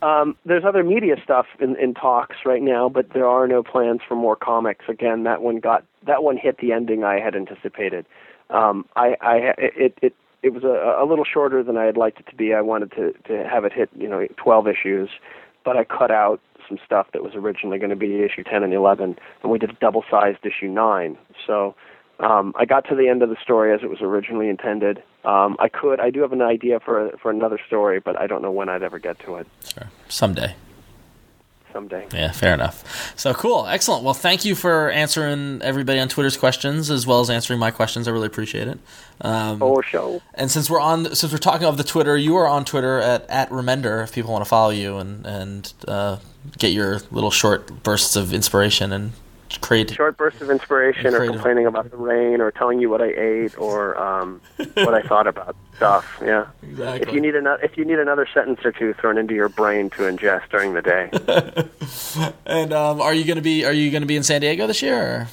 Um, there's other media stuff in, in talks right now, but there are no plans for more comics. Again, that one got that one hit the ending I had anticipated. Um, I, I it it it was a, a little shorter than I had liked it to be. I wanted to to have it hit you know 12 issues, but I cut out some stuff that was originally going to be issue 10 and 11, and we did a double-sized issue nine. So. Um, I got to the end of the story as it was originally intended. Um, I could, I do have an idea for for another story, but I don't know when I'd ever get to it. sure. Someday. Someday. Yeah, fair enough. So cool, excellent. Well, thank you for answering everybody on Twitter's questions as well as answering my questions. I really appreciate it. Um, For show. And since we're on, since we're talking of the Twitter, you are on Twitter at at Remender if people want to follow you and and uh, get your little short bursts of inspiration and create. short bursts of inspiration or complaining about the rain or telling you what I ate or um, what I thought about stuff. Yeah. Exactly. If you need another, if you need another sentence or two thrown into your brain to ingest during the day, And um, are you gonna be are you gonna be in San Diego this year? Or?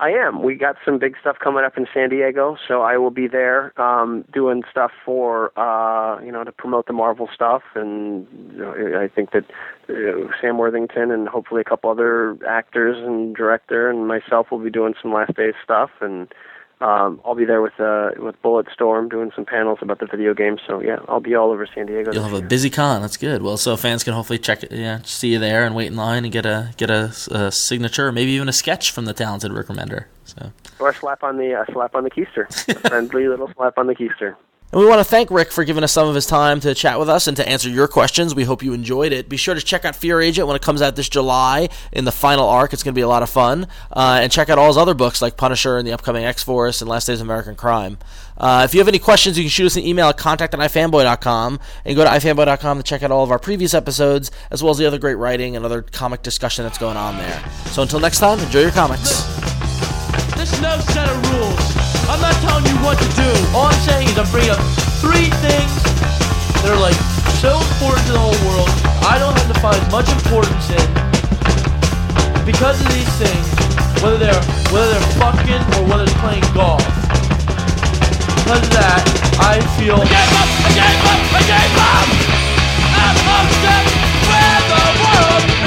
I am. We got some big stuff coming up in San Diego, so I will be there um, doing stuff for uh, you know to promote the Marvel stuff, and you know, I think that uh, Sam Worthington and hopefully a couple other actors and director and myself will be doing some Last Days stuff, and um, I'll be there with uh, with Bulletstorm doing some panels about the video game. So yeah, I'll be all over San Diego. You'll have a busy con. That's good. Well, so fans can hopefully check it. Yeah, see you there and wait in line and get a get a, a signature, maybe even a sketch from the talented Rick Remender. So. or a slap on the uh, slap on the keister, a friendly little slap on the keister. And we want to thank Rick for giving us some of his time to chat with us and to answer your questions. We hope you enjoyed it. Be sure to check out Fear Agent when it comes out this July in the final arc. It's going to be a lot of fun. Uh, and check out all his other books like Punisher and the upcoming X Force and Last Days of American Crime. Uh, if you have any questions, you can shoot us an email at contact at ifanboy.com and go to ifanboy.com to check out all of our previous episodes as well as the other great writing and other comic discussion that's going on there. So until next time, enjoy your comics. There's no set of rules. I'm not telling you what to do. All I'm saying is I'm bringing up three things that are like so important to the whole world. I don't have to find much importance in because of these things, whether they're whether they're fucking or whether it's playing golf. Because of that, I feel. I gave up, I gave up, I gave up. I'm upset with the world.